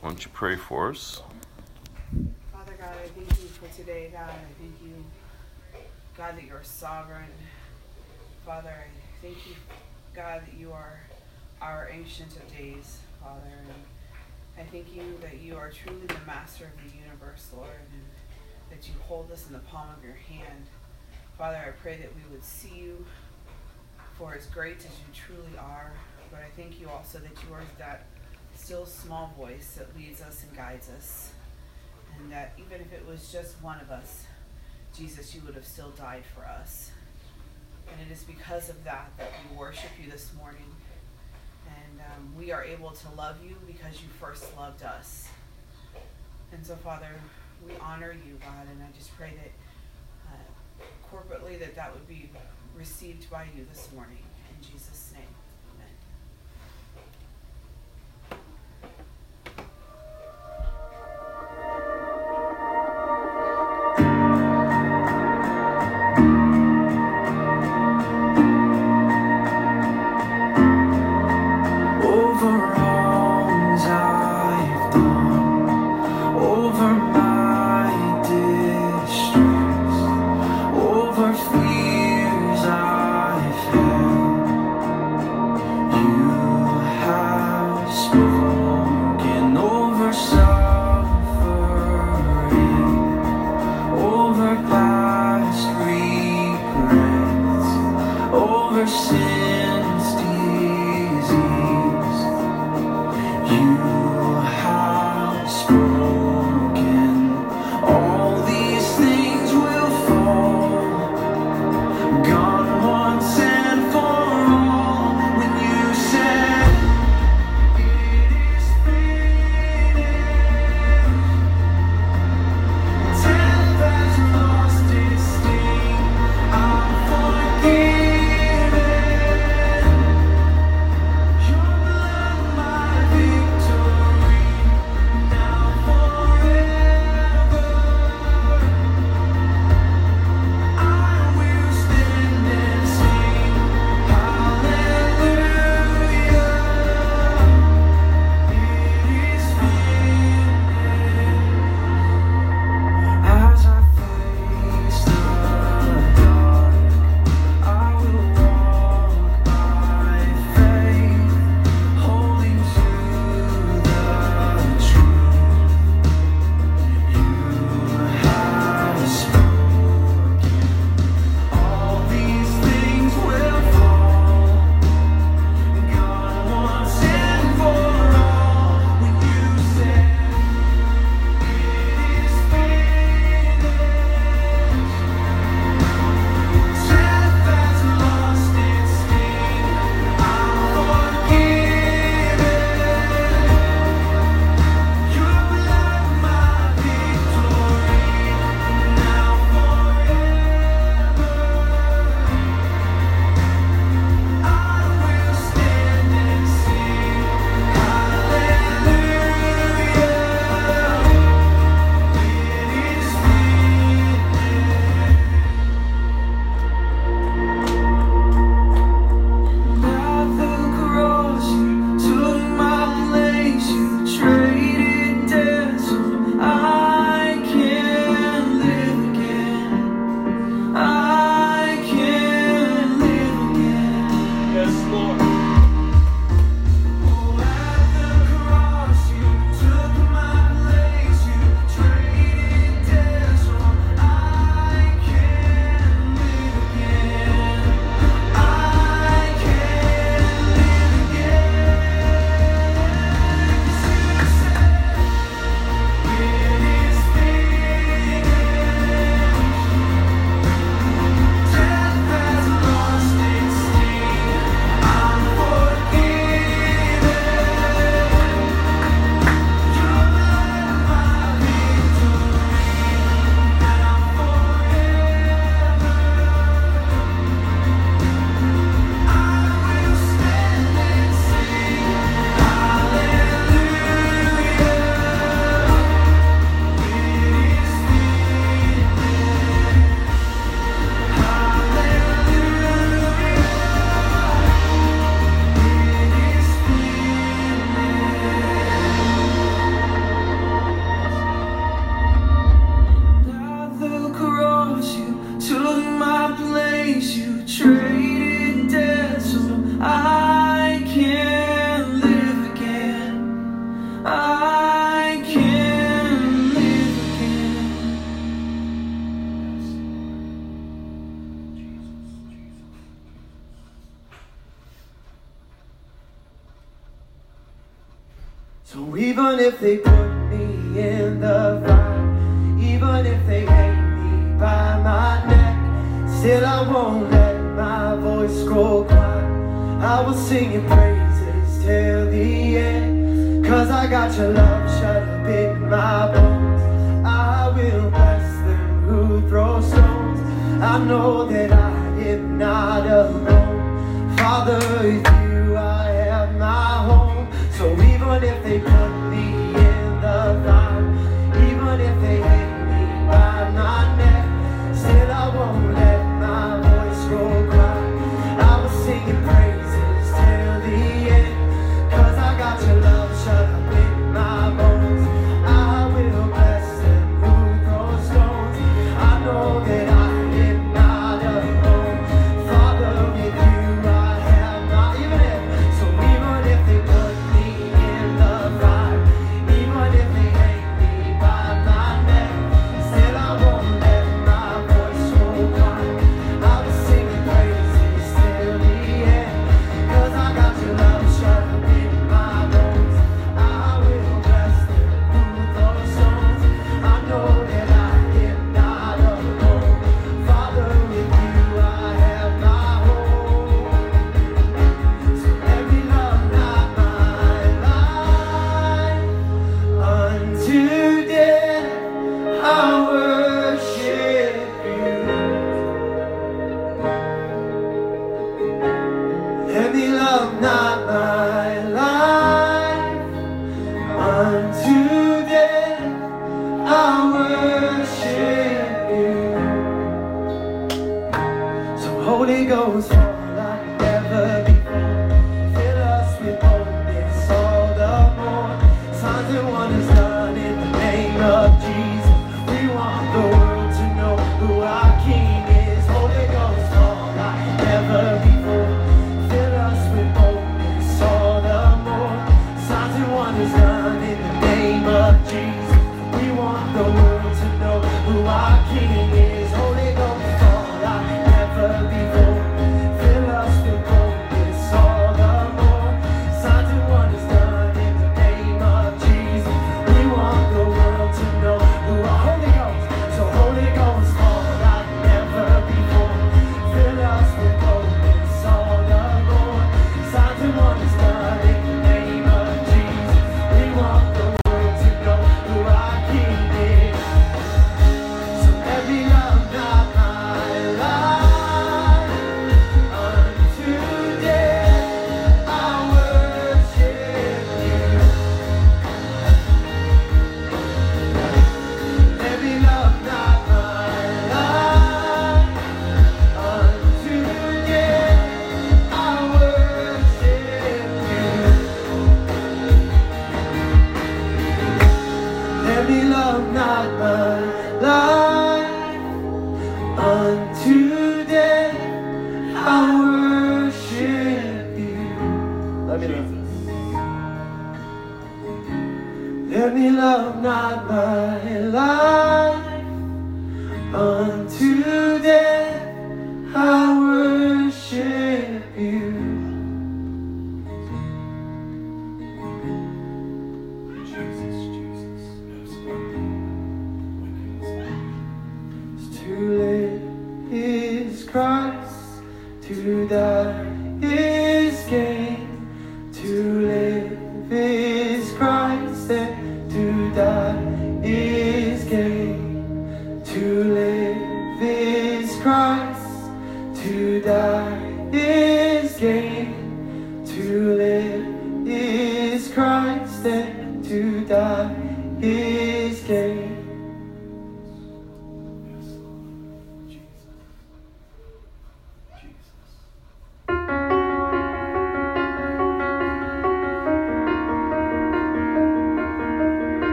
Why don't you pray for us? Father God, I thank you for today, God. I thank you, God, that you're sovereign. Father, I thank you, God, that you are our ancient of days, Father. And I thank you that you are truly the master of the universe, Lord, and that you hold us in the palm of your hand. Father, I pray that we would see you for as great as you truly are. But I thank you also that you are that still small voice that leads us and guides us. And that even if it was just one of us, Jesus, you would have still died for us. And it is because of that that we worship you this morning. And um, we are able to love you because you first loved us. And so, Father, we honor you, God, and I just pray that uh, corporately that that would be received by you this morning. In Jesus' name. They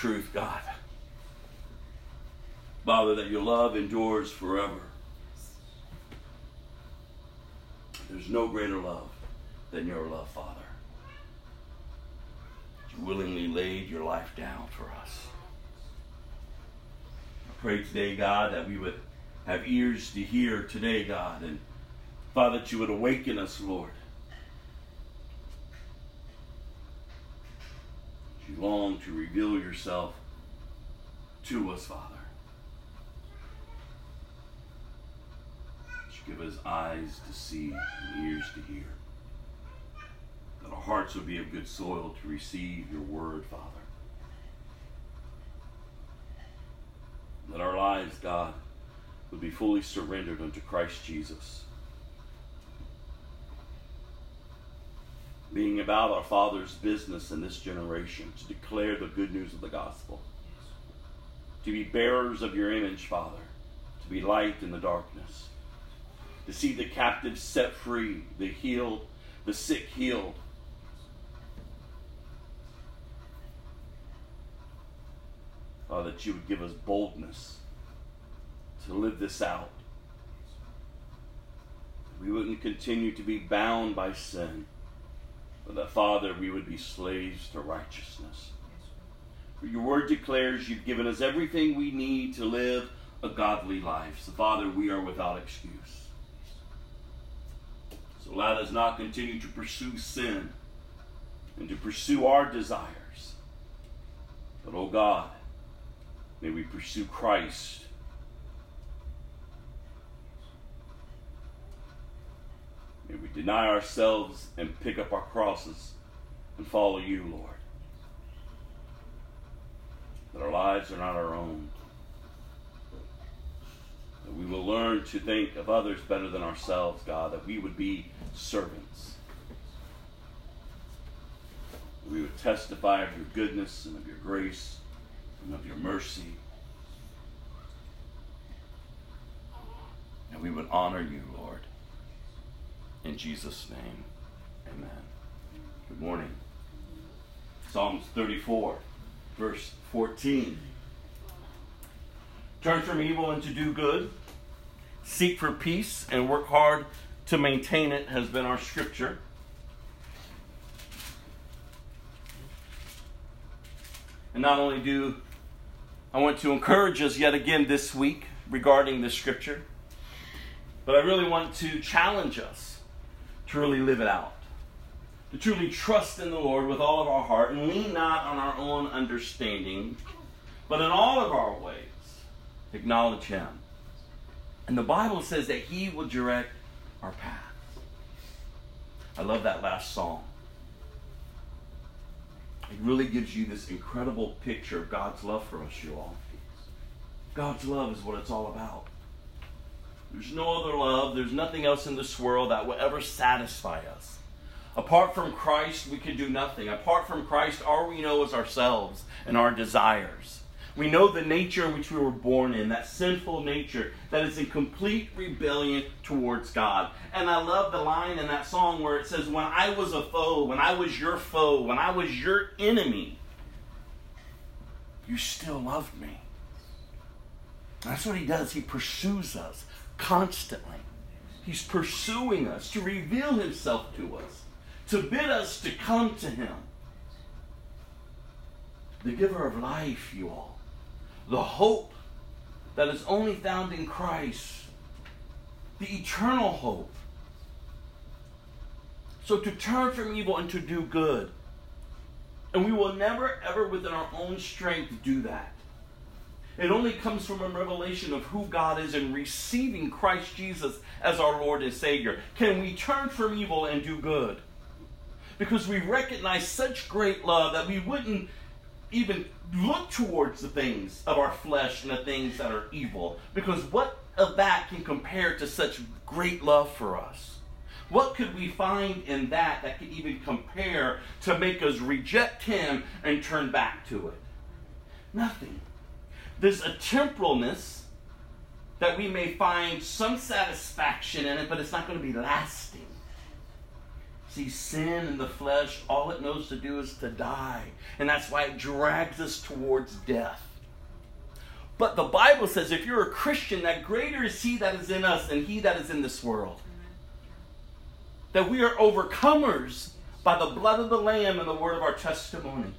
truth, God. Father, that your love endures forever. There's no greater love than your love, Father. You willingly laid your life down for us. I pray today, God, that we would have ears to hear today, God, and Father, that you would awaken us, Lord. You long to reveal yourself to us, Father. You give us eyes to see and ears to hear. That our hearts would be of good soil to receive your word, Father. That our lives, God, would be fully surrendered unto Christ Jesus. Being about our Father's business in this generation, to declare the good news of the gospel, to be bearers of your image, Father, to be light in the darkness, to see the captives set free, the healed, the sick healed. Father, that you would give us boldness to live this out. We wouldn't continue to be bound by sin that, Father, we would be slaves to righteousness. For your word declares you've given us everything we need to live a godly life. So, Father, we are without excuse. So let us not continue to pursue sin and to pursue our desires. But, oh God, may we pursue Christ. May we deny ourselves and pick up our crosses and follow you, Lord. That our lives are not our own. That we will learn to think of others better than ourselves, God. That we would be servants. We would testify of your goodness and of your grace and of your mercy. And we would honor you, Lord. In Jesus' name, amen. Good morning. Psalms 34, verse 14. Turn from evil and to do good. Seek for peace and work hard to maintain it, has been our scripture. And not only do I want to encourage us yet again this week regarding this scripture, but I really want to challenge us to really live it out. to truly trust in the Lord with all of our heart and lean not on our own understanding, but in all of our ways acknowledge Him. And the Bible says that He will direct our path. I love that last song. It really gives you this incredible picture of God's love for us, you all. God's love is what it's all about. There's no other love, there's nothing else in this world that will ever satisfy us. Apart from Christ, we can do nothing. Apart from Christ, all we know is ourselves and our desires. We know the nature in which we were born in, that sinful nature that is in complete rebellion towards God. And I love the line in that song where it says, When I was a foe, when I was your foe, when I was your enemy, you still loved me. That's what he does. He pursues us constantly. He's pursuing us to reveal himself to us, to bid us to come to him. The giver of life, you all. The hope that is only found in Christ. The eternal hope. So to turn from evil and to do good. And we will never, ever, within our own strength, do that. It only comes from a revelation of who God is and receiving Christ Jesus as our Lord and Savior. Can we turn from evil and do good? Because we recognize such great love that we wouldn't even look towards the things of our flesh and the things that are evil. Because what of that can compare to such great love for us? What could we find in that that could even compare to make us reject Him and turn back to it? Nothing. There's a temporalness that we may find some satisfaction in it, but it's not going to be lasting. See, sin in the flesh, all it knows to do is to die. And that's why it drags us towards death. But the Bible says if you're a Christian, that greater is He that is in us than He that is in this world. That we are overcomers by the blood of the Lamb and the word of our testimony.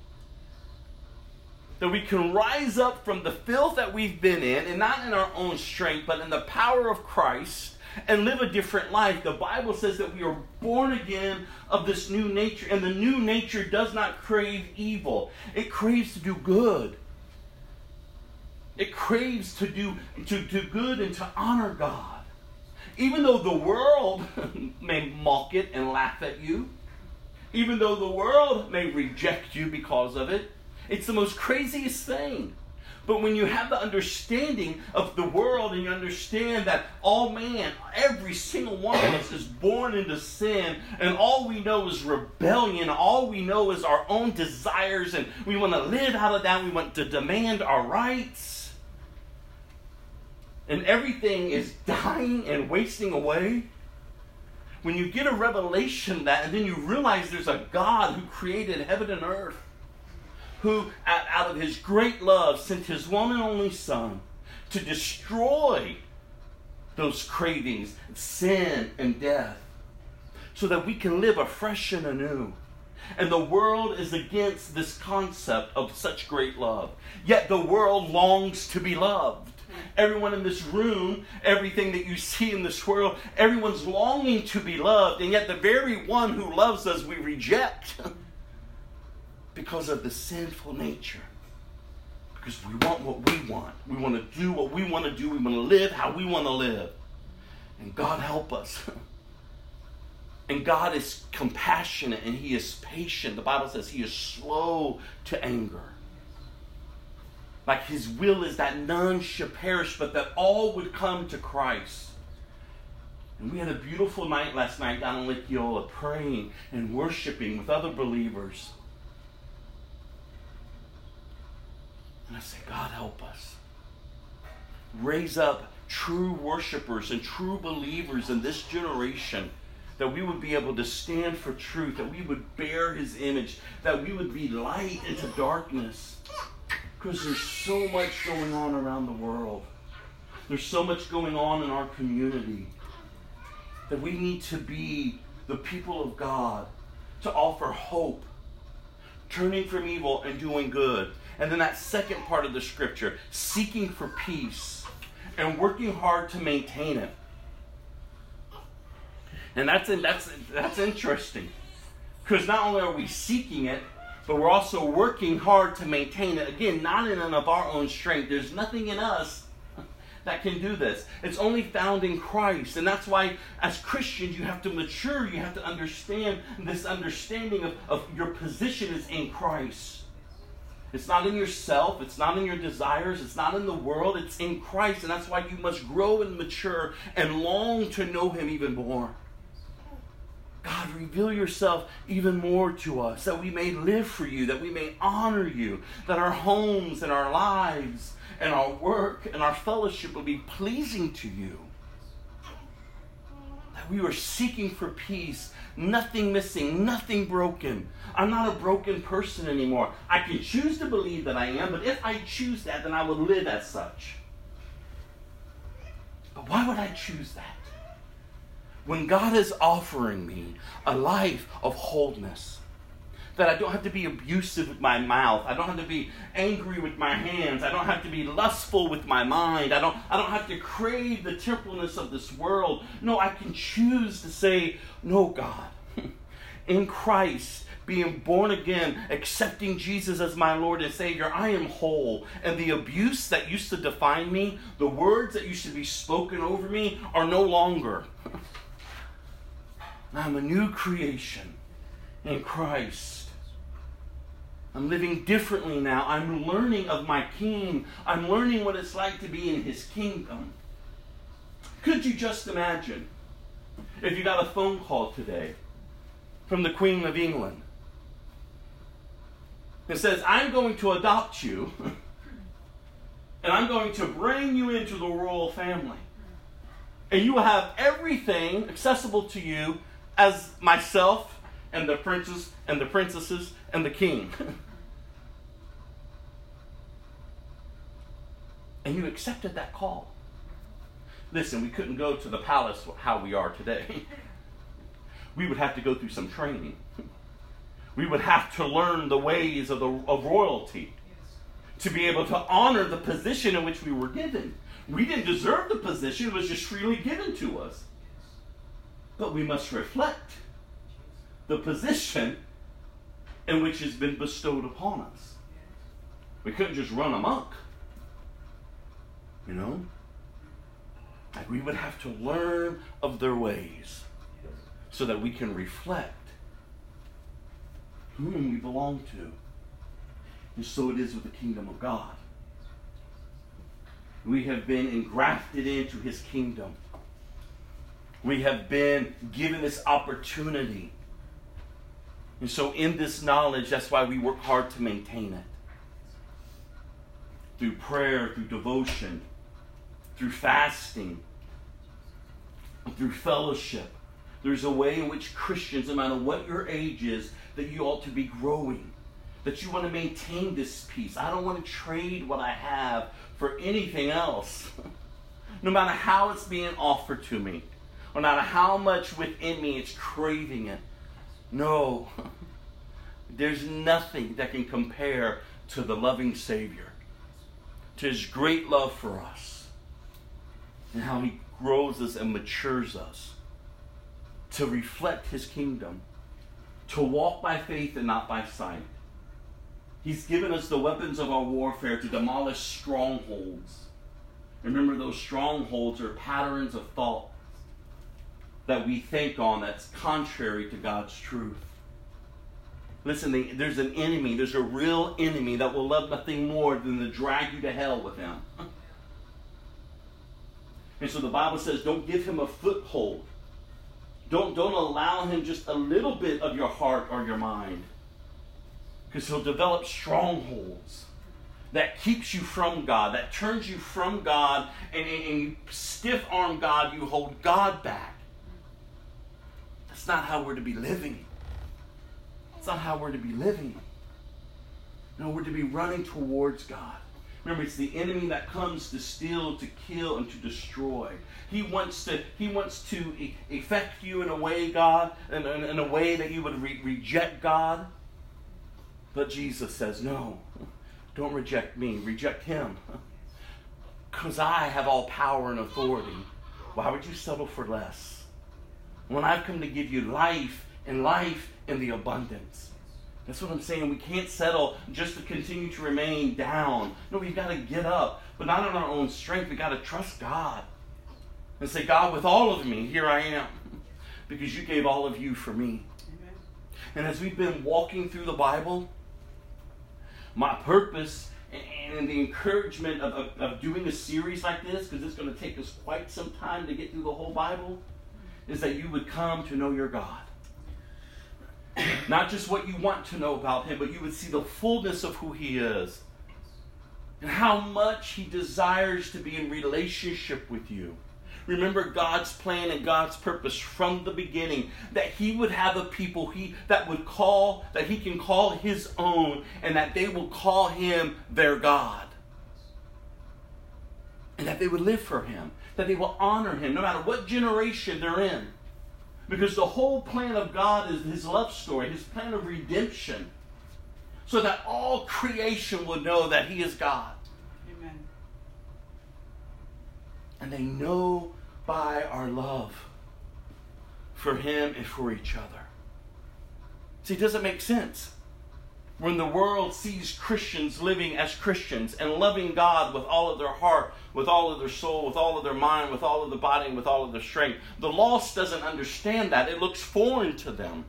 That we can rise up from the filth that we've been in, and not in our own strength, but in the power of Christ, and live a different life. The Bible says that we are born again of this new nature, and the new nature does not crave evil, it craves to do good. It craves to do to do good and to honor God. Even though the world may mock it and laugh at you, even though the world may reject you because of it, it's the most craziest thing. But when you have the understanding of the world and you understand that all man, every single one of us is born into sin and all we know is rebellion, all we know is our own desires and we want to live out of that, we want to demand our rights. And everything is dying and wasting away. When you get a revelation that and then you realize there's a God who created heaven and earth who, out of his great love, sent his one and only Son to destroy those cravings, sin, and death, so that we can live afresh and anew. And the world is against this concept of such great love. Yet the world longs to be loved. Everyone in this room, everything that you see in this world, everyone's longing to be loved. And yet the very one who loves us, we reject. because of the sinful nature. Because we want what we want. We want to do what we want to do. We want to live how we want to live. And God help us. And God is compassionate and He is patient. The Bible says He is slow to anger. Like His will is that none should perish, but that all would come to Christ. And we had a beautiful night last night down in Lake praying and worshiping with other believers. And I say, God, help us. Raise up true worshipers and true believers in this generation that we would be able to stand for truth, that we would bear his image, that we would be light into darkness. Because there's so much going on around the world. There's so much going on in our community that we need to be the people of God to offer hope, turning from evil and doing good. And then that second part of the scripture, seeking for peace and working hard to maintain it. And that's that's that's interesting. Because not only are we seeking it, but we're also working hard to maintain it. Again, not in and of our own strength. There's nothing in us that can do this. It's only found in Christ. And that's why, as Christians, you have to mature. You have to understand this understanding of, of your position is in Christ. It's not in yourself. It's not in your desires. It's not in the world. It's in Christ. And that's why you must grow and mature and long to know Him even more. God, reveal yourself even more to us that we may live for you, that we may honor you, that our homes and our lives and our work and our fellowship will be pleasing to you. That we are seeking for peace, nothing missing, nothing broken. I'm not a broken person anymore. I can choose to believe that I am, but if I choose that, then I will live as such. But why would I choose that? When God is offering me a life of wholeness, that I don't have to be abusive with my mouth. I don't have to be angry with my hands. I don't have to be lustful with my mind. I don't, I don't have to crave the temporalness of this world. No, I can choose to say, No, God. In Christ, being born again, accepting Jesus as my Lord and Savior, I am whole. And the abuse that used to define me, the words that used to be spoken over me, are no longer. I'm a new creation in Christ. I'm living differently now. I'm learning of my King. I'm learning what it's like to be in His kingdom. Could you just imagine if you got a phone call today from the Queen of England? It says, I'm going to adopt you and I'm going to bring you into the royal family. And you will have everything accessible to you as myself and the princes and the princesses and the king. and you accepted that call. Listen, we couldn't go to the palace how we are today. we would have to go through some training. We would have to learn the ways of, the, of royalty to be able to honor the position in which we were given. We didn't deserve the position, it was just freely given to us. But we must reflect the position in which has been bestowed upon us. We couldn't just run amok. You know? Like we would have to learn of their ways so that we can reflect whom we belong to. And so it is with the kingdom of God. We have been engrafted into his kingdom. We have been given this opportunity. And so, in this knowledge, that's why we work hard to maintain it. Through prayer, through devotion, through fasting, through fellowship. There's a way in which Christians, no matter what your age is, that you ought to be growing. That you want to maintain this peace. I don't want to trade what I have for anything else. no matter how it's being offered to me, or no matter how much within me it's craving it. No. There's nothing that can compare to the loving Savior, to His great love for us, and how He grows us and matures us to reflect His kingdom, to walk by faith and not by sight. He's given us the weapons of our warfare to demolish strongholds. Remember, those strongholds are patterns of thought that we think on that's contrary to God's truth. Listen, there's an enemy, there's a real enemy that will love nothing more than to drag you to hell with him. And so the Bible says, don't give him a foothold. Don't, don't allow him just a little bit of your heart or your mind. Because he'll develop strongholds that keeps you from God, that turns you from God, and, and, and you stiff arm God, you hold God back. That's not how we're to be living. That's not how we're to be living. No, we're to be running towards God. Remember, it's the enemy that comes to steal, to kill, and to destroy. He wants to, he wants to affect you in a way, God, in, in, in a way that you would re- reject God. But Jesus says, no, don't reject me, reject him. Because I have all power and authority. Why would you settle for less? When I've come to give you life and life in the abundance. That's what I'm saying. We can't settle just to continue to remain down. No, we've got to get up, but not in our own strength. We've got to trust God and say, God, with all of me, here I am, because you gave all of you for me. Amen. And as we've been walking through the Bible, my purpose and and the encouragement of, of, of doing a series like this, because it's going to take us quite some time to get through the whole Bible, is that you would come to know your God. Not just what you want to know about Him, but you would see the fullness of who He is and how much He desires to be in relationship with you. Remember God's plan and God's purpose from the beginning that He would have a people He that would call that He can call His own, and that they will call Him their God, and that they would live for Him, that they will honor Him, no matter what generation they're in, because the whole plan of God is His love story, His plan of redemption, so that all creation would know that He is God. Amen. and they know by our love for him and for each other. See, does it make sense? When the world sees Christians living as Christians and loving God with all of their heart, with all of their soul, with all of their mind, with all of their body, and with all of their strength, the lost doesn't understand that. It looks foreign to them.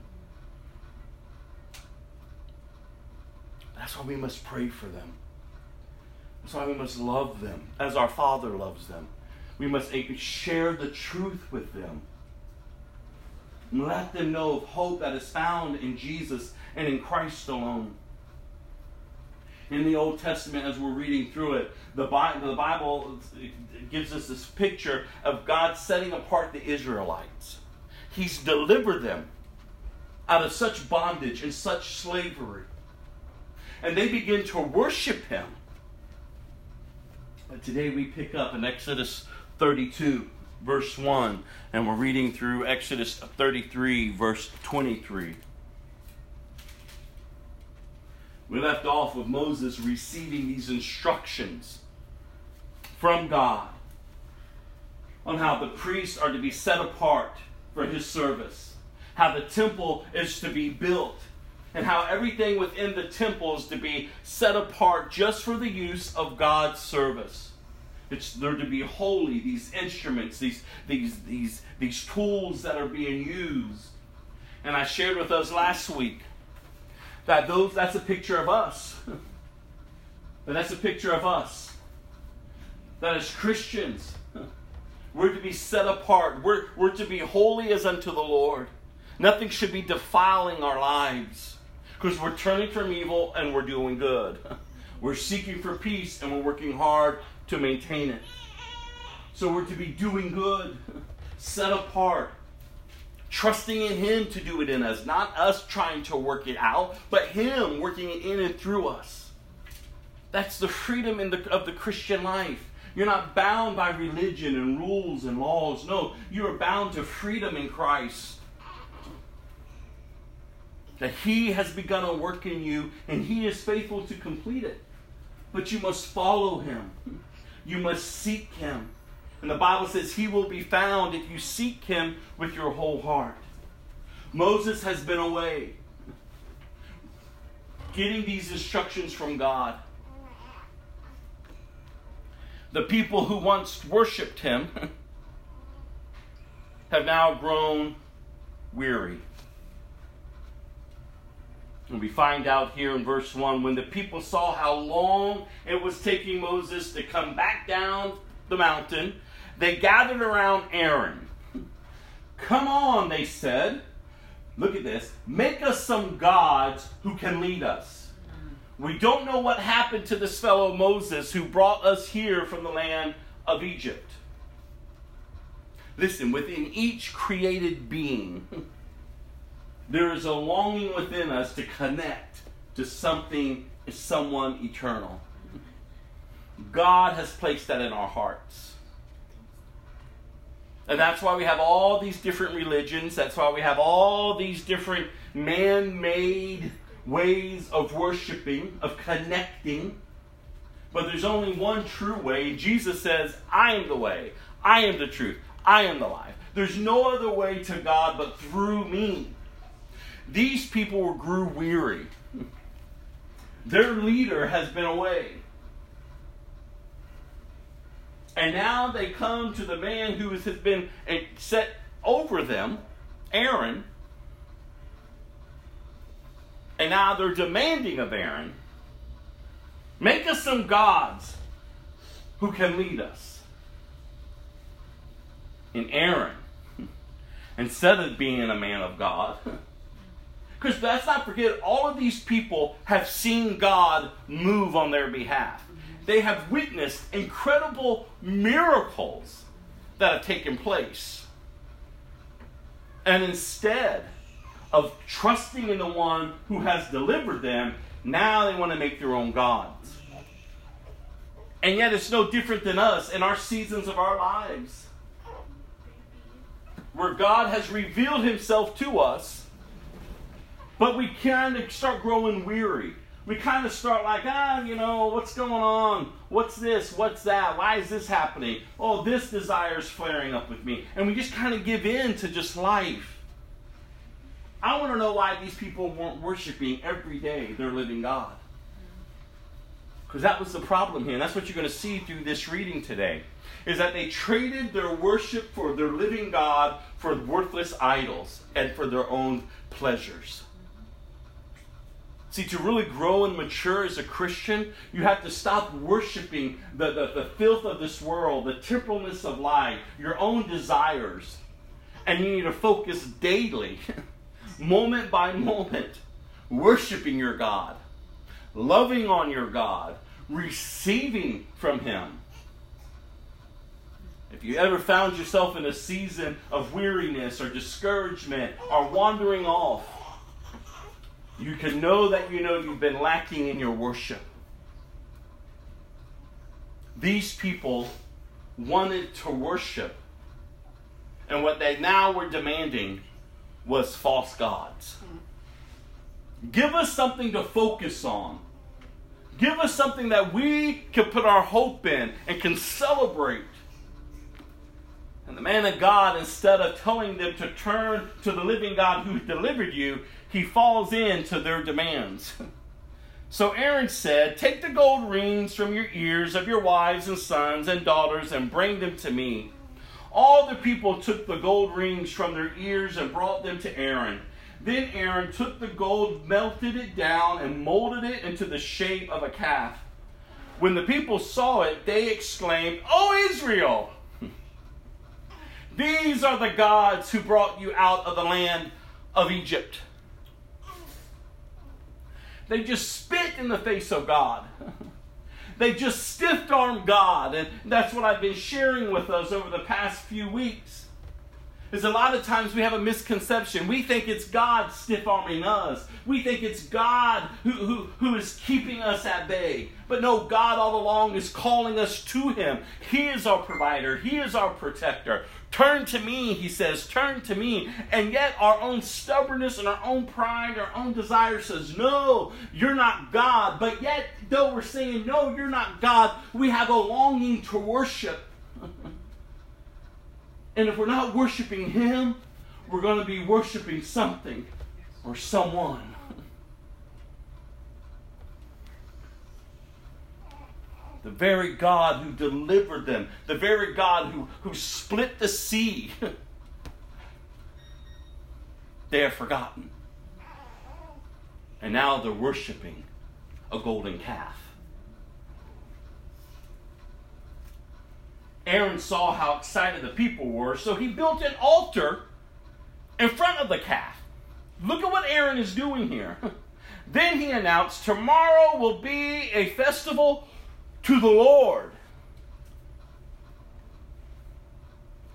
That's why we must pray for them. That's why we must love them as our Father loves them. We must share the truth with them. And let them know of hope that is found in Jesus and in Christ alone. In the Old Testament, as we're reading through it, the Bible, gives us this picture of God setting apart the Israelites. He's delivered them out of such bondage and such slavery. And they begin to worship Him. But today we pick up in Exodus 32, verse 1, and we're reading through Exodus 33, verse 23. We left off with Moses receiving these instructions from God on how the priests are to be set apart for his service, how the temple is to be built, and how everything within the temple is to be set apart just for the use of God's service. It's they're to be holy, these instruments, these these these these tools that are being used. And I shared with us last week that those that's a picture of us. But that's a picture of us. That as Christians, we're to be set apart. We're, we're to be holy as unto the Lord. Nothing should be defiling our lives because we're turning from evil and we're doing good. We're seeking for peace and we're working hard to maintain it. So we're to be doing good, set apart, trusting in Him to do it in us, not us trying to work it out, but Him working it in and through us. That's the freedom the, of the Christian life. You're not bound by religion and rules and laws. No, you are bound to freedom in Christ. That He has begun a work in you and He is faithful to complete it. But you must follow Him, you must seek Him. And the Bible says He will be found if you seek Him with your whole heart. Moses has been away, getting these instructions from God. The people who once worshiped him have now grown weary. And we find out here in verse 1 when the people saw how long it was taking Moses to come back down the mountain, they gathered around Aaron. Come on, they said. Look at this. Make us some gods who can lead us. We don't know what happened to this fellow Moses who brought us here from the land of Egypt. Listen, within each created being, there is a longing within us to connect to something, someone eternal. God has placed that in our hearts. And that's why we have all these different religions. That's why we have all these different man made ways of worshiping, of connecting. But there's only one true way. Jesus says, I am the way, I am the truth, I am the life. There's no other way to God but through me. these people grew weary. Their leader has been away. And now they come to the man who has been eh, set over them, Aaron. And now they're demanding of Aaron make us some gods who can lead us. And Aaron, instead of being a man of God, because let's not forget, all of these people have seen God move on their behalf. They have witnessed incredible miracles that have taken place. And instead of trusting in the one who has delivered them, now they want to make their own gods. And yet it's no different than us in our seasons of our lives. Where God has revealed himself to us, but we kind of start growing weary. We kind of start like, ah, you know, what's going on? What's this? What's that? Why is this happening? Oh, this desire is flaring up with me. And we just kind of give in to just life. I want to know why these people weren't worshiping every day their living God. Because that was the problem here. And that's what you're going to see through this reading today. Is that they traded their worship for their living God for worthless idols and for their own pleasures. See, to really grow and mature as a Christian, you have to stop worshiping the, the, the filth of this world, the temporalness of life, your own desires. And you need to focus daily, moment by moment, worshiping your God, loving on your God, receiving from Him. If you ever found yourself in a season of weariness or discouragement or wandering off, you can know that you know you've been lacking in your worship. These people wanted to worship, and what they now were demanding was false gods. Give us something to focus on. Give us something that we can put our hope in and can celebrate. And the man of God, instead of telling them to turn to the living God who delivered you, he falls into their demands. So Aaron said, Take the gold rings from your ears of your wives and sons and daughters and bring them to me. All the people took the gold rings from their ears and brought them to Aaron. Then Aaron took the gold, melted it down, and molded it into the shape of a calf. When the people saw it, they exclaimed, O Israel! These are the gods who brought you out of the land of Egypt. They just spit in the face of God. they just stiff armed God. And that's what I've been sharing with us over the past few weeks. Is a lot of times we have a misconception. We think it's God stiff arming us. We think it's God who, who, who is keeping us at bay. But no, God all along is calling us to Him. He is our provider, He is our protector. Turn to me, he says, turn to me. And yet our own stubbornness and our own pride, our own desire says, no, you're not God. But yet, though we're saying, no, you're not God, we have a longing to worship. and if we're not worshiping him, we're going to be worshiping something or someone. The very God who delivered them, the very God who, who split the sea, they are forgotten. And now they're worshiping a golden calf. Aaron saw how excited the people were, so he built an altar in front of the calf. Look at what Aaron is doing here. then he announced, Tomorrow will be a festival to the Lord.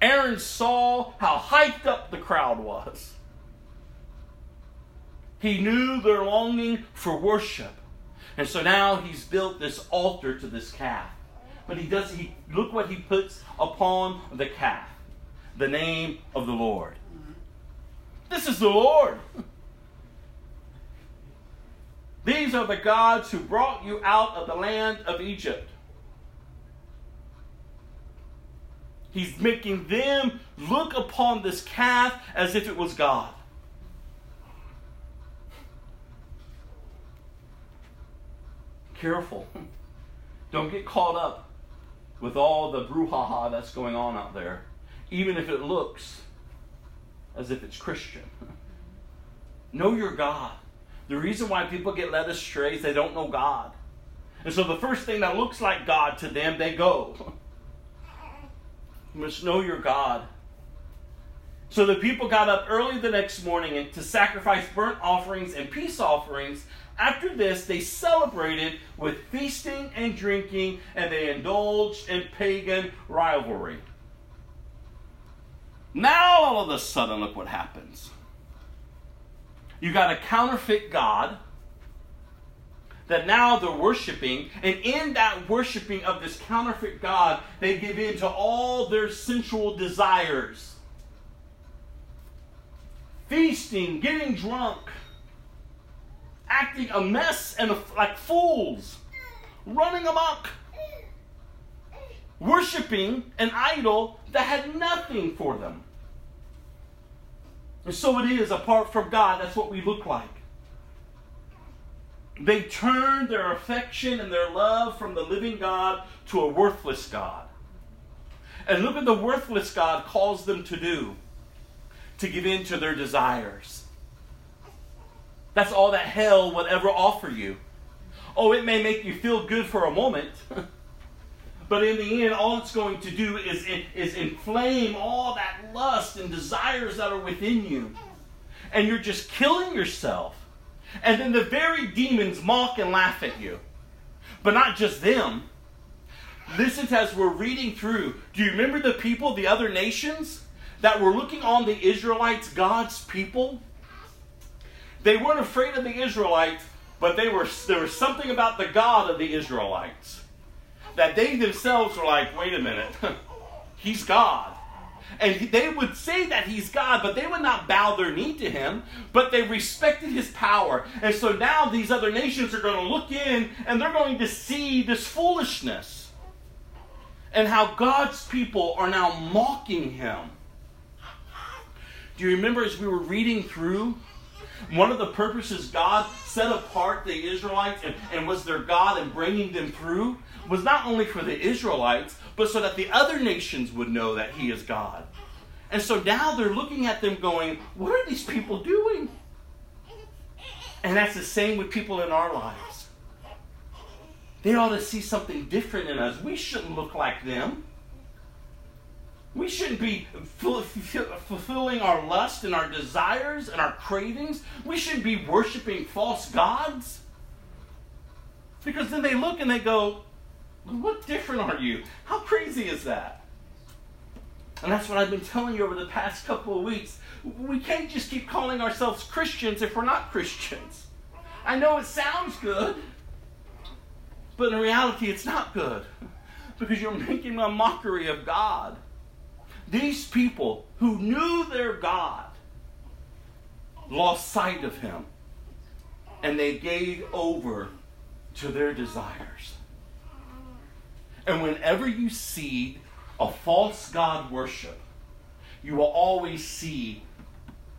Aaron saw how hyped up the crowd was. He knew their longing for worship. And so now he's built this altar to this calf. But he does he look what he puts upon the calf. The name of the Lord. This is the Lord. These are the gods who brought you out of the land of Egypt. He's making them look upon this calf as if it was God. Careful. Don't get caught up with all the brouhaha that's going on out there, even if it looks as if it's Christian. Know your God. The reason why people get led astray is they don't know God. And so the first thing that looks like God to them, they go. You must know your God. So the people got up early the next morning and to sacrifice burnt offerings and peace offerings. After this, they celebrated with feasting and drinking, and they indulged in pagan rivalry. Now, all of a sudden, look what happens. You got a counterfeit God that now they're worshiping, and in that worshiping of this counterfeit God, they give in to all their sensual desires. Feasting, getting drunk, acting a mess and a, like fools, running amok, worshiping an idol that had nothing for them. And so it is, apart from God, that's what we look like. They turned their affection and their love from the living God to a worthless God. And look at the worthless God calls them to do to give in to their desires. That's all that hell would ever offer you. Oh, it may make you feel good for a moment, but in the end, all it's going to do is, is inflame all that lust and desires that are within you. And you're just killing yourself. And then the very demons mock and laugh at you. But not just them. Listen to as we're reading through. Do you remember the people, the other nations? that were looking on the Israelites, God's people. They weren't afraid of the Israelites, but they were, there was something about the God of the Israelites that they themselves were like, wait a minute, he's God. And they would say that he's God, but they would not bow their knee to him, but they respected his power. And so now these other nations are going to look in and they're going to see this foolishness and how God's people are now mocking him. Do you remember as we were reading through? One of the purposes God set apart the Israelites and, and was their God and bringing them through was not only for the Israelites, but so that the other nations would know that He is God. And so now they're looking at them going, What are these people doing? And that's the same with people in our lives. They ought to see something different in us. We shouldn't look like them. We shouldn't be fulfilling our lust and our desires and our cravings. We shouldn't be worshiping false gods. Because then they look and they go, What different are you? How crazy is that? And that's what I've been telling you over the past couple of weeks. We can't just keep calling ourselves Christians if we're not Christians. I know it sounds good, but in reality, it's not good. Because you're making a mockery of God. These people who knew their God lost sight of him and they gave over to their desires. And whenever you see a false God worship, you will always see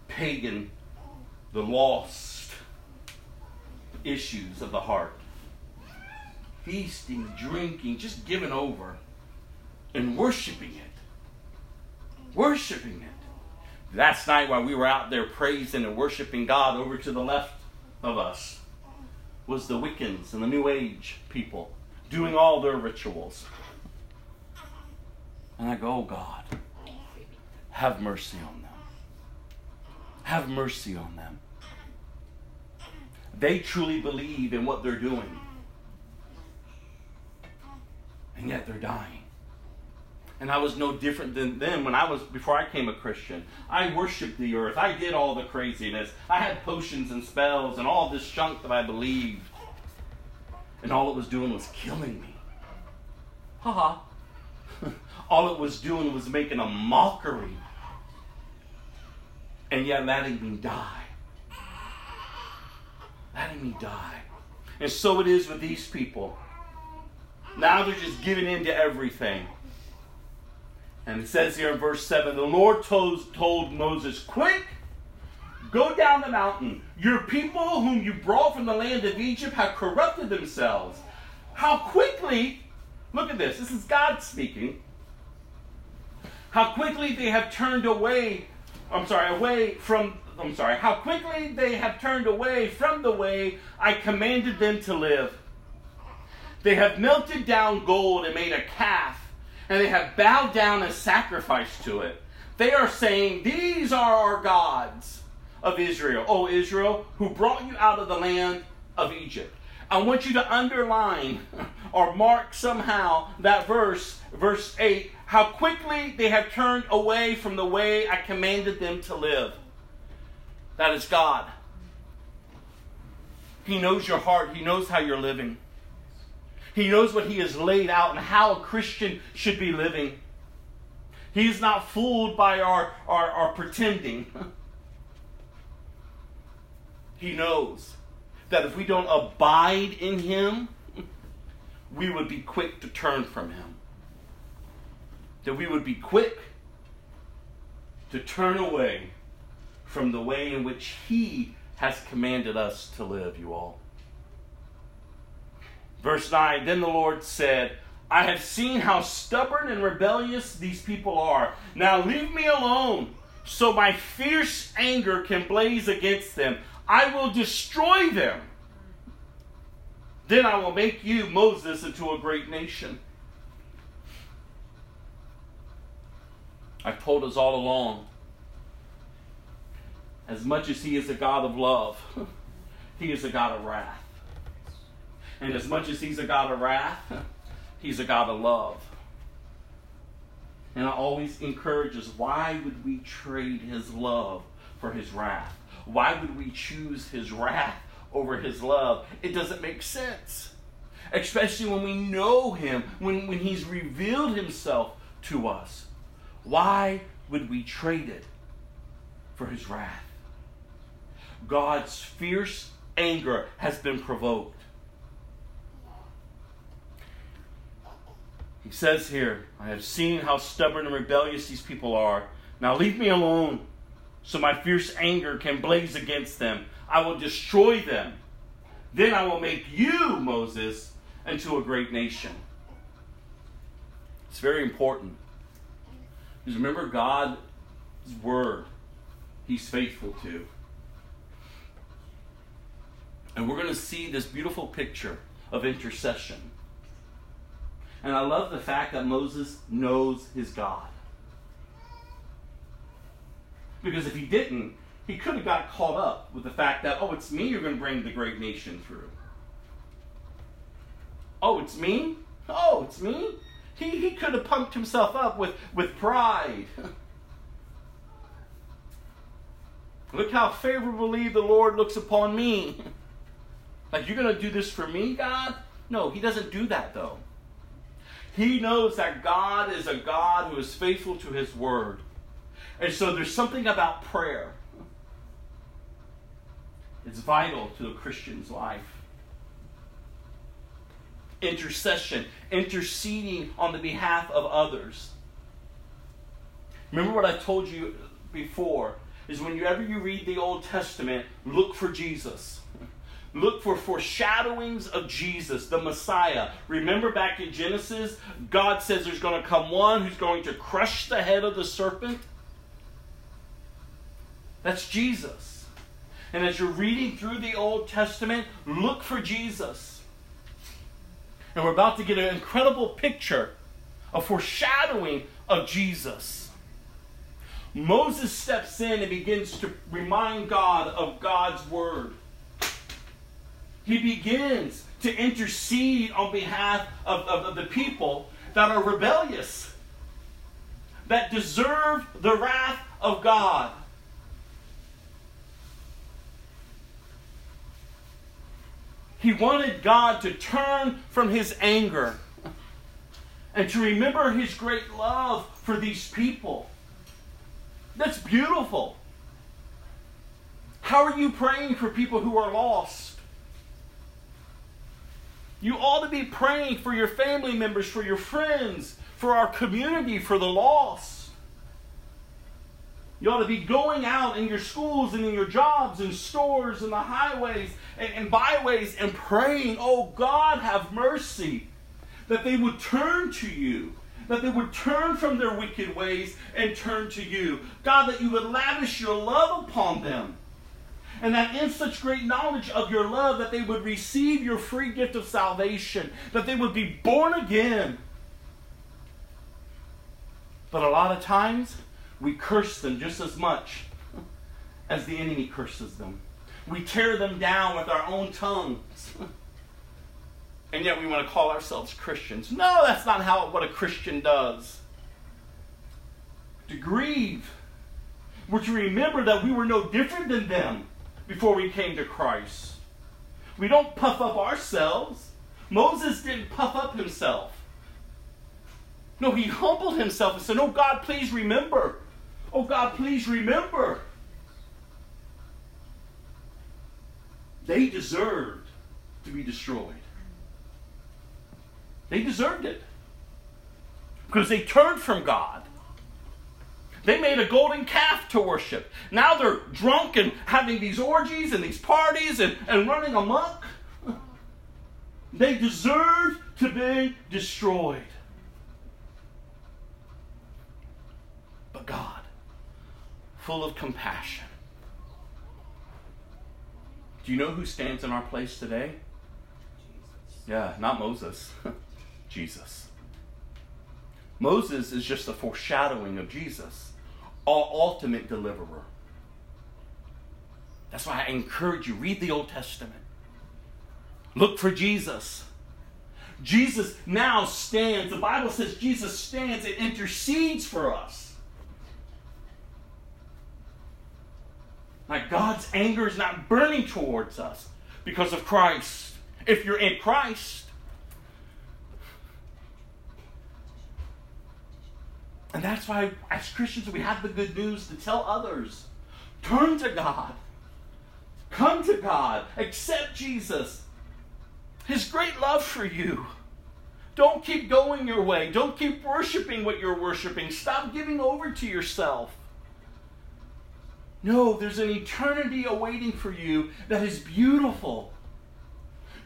pagan, the lost issues of the heart. Feasting, drinking, just giving over and worshiping it worshiping it. Last night, while we were out there praising and worshiping God, over to the left of us was the Wiccans and the New Age people doing all their rituals. And I go, oh God, have mercy on them. Have mercy on them. They truly believe in what they're doing. And yet they're dying and I was no different than them when I was before I became a Christian. I worshipped the earth. I did all the craziness. I had potions and spells and all this junk that I believed. And all it was doing was killing me. Ha ha. all it was doing was making a mockery. And yet letting me die. Letting me die. And so it is with these people. Now they're just giving in to everything. And it says here in verse 7 the Lord told, told Moses, Quick, go down the mountain. Your people, whom you brought from the land of Egypt, have corrupted themselves. how quickly, look at this, this is God speaking, how quickly they have turned away, I'm sorry, away from, I'm sorry, how quickly they have turned away from the way I commanded them to live. They have melted down gold and made a calf, and they have bowed down a sacrifice to it. They are saying, These are our gods of Israel. O Israel, who brought you out of the land of Egypt. I want you to underline or mark somehow that verse, verse 8, how quickly they have turned away from the way I commanded them to live. That is God. He knows your heart, He knows how you're living. He knows what He has laid out and how a Christian should be living. He's not fooled by our, our, our pretending. he knows that if we don't abide in Him, we would be quick to turn from Him. That we would be quick to turn away from the way in which He has commanded us to live, you all. Verse 9 Then the Lord said, I have seen how stubborn and rebellious these people are. Now leave me alone, so my fierce anger can blaze against them. I will destroy them. Then I will make you, Moses, into a great nation. I've told us all along, as much as He is a God of love, He is a God of wrath. And as much as He's a God of wrath, He's a God of love. And I always encourage us why would we trade His love for His wrath? Why would we choose His wrath over His love? It doesn't make sense. Especially when we know Him, when, when He's revealed Himself to us. Why would we trade it for His wrath? God's fierce anger has been provoked. He says here, I have seen how stubborn and rebellious these people are. Now leave me alone so my fierce anger can blaze against them. I will destroy them. Then I will make you, Moses, into a great nation. It's very important. Because remember, God's word, He's faithful to. And we're going to see this beautiful picture of intercession. And I love the fact that Moses knows his God. Because if he didn't, he could have got caught up with the fact that, oh, it's me you're going to bring the great nation through. Oh, it's me? Oh, it's me? He, he could have pumped himself up with, with pride. Look how favorably the Lord looks upon me. like, you're going to do this for me, God? No, he doesn't do that, though. He knows that God is a God who is faithful to his word. And so there's something about prayer. It's vital to a Christian's life. Intercession, interceding on the behalf of others. Remember what I told you before is whenever you read the Old Testament, look for Jesus. Look for foreshadowings of Jesus, the Messiah. Remember back in Genesis, God says there's going to come one who's going to crush the head of the serpent. That's Jesus. And as you're reading through the Old Testament, look for Jesus. And we're about to get an incredible picture, a foreshadowing of Jesus. Moses steps in and begins to remind God of God's word. He begins to intercede on behalf of, of, of the people that are rebellious, that deserve the wrath of God. He wanted God to turn from his anger and to remember his great love for these people. That's beautiful. How are you praying for people who are lost? You ought to be praying for your family members, for your friends, for our community, for the lost. You ought to be going out in your schools and in your jobs and stores and the highways and, and byways and praying, Oh God, have mercy. That they would turn to you. That they would turn from their wicked ways and turn to you. God, that you would lavish your love upon them. And that in such great knowledge of your love, that they would receive your free gift of salvation. That they would be born again. But a lot of times, we curse them just as much as the enemy curses them. We tear them down with our own tongues. And yet we want to call ourselves Christians. No, that's not how what a Christian does. To grieve. We're to remember that we were no different than them before we came to Christ. We don't puff up ourselves. Moses didn't puff up himself. No, he humbled himself and said, Oh God, please remember. Oh God, please remember. They deserved to be destroyed. They deserved it. Because they turned from God. They made a golden calf to worship. Now they're drunk and having these orgies and these parties and, and running amok. They deserve to be destroyed. But God, full of compassion. Do you know who stands in our place today? Yeah, not Moses. Jesus. Moses is just a foreshadowing of Jesus, our ultimate deliverer. That's why I encourage you read the Old Testament. Look for Jesus. Jesus now stands. The Bible says Jesus stands and intercedes for us. Like God's anger is not burning towards us because of Christ. If you're in Christ, And that's why, as Christians, we have the good news to tell others turn to God, come to God, accept Jesus, His great love for you. Don't keep going your way. Don't keep worshiping what you're worshiping. Stop giving over to yourself. No, there's an eternity awaiting for you that is beautiful.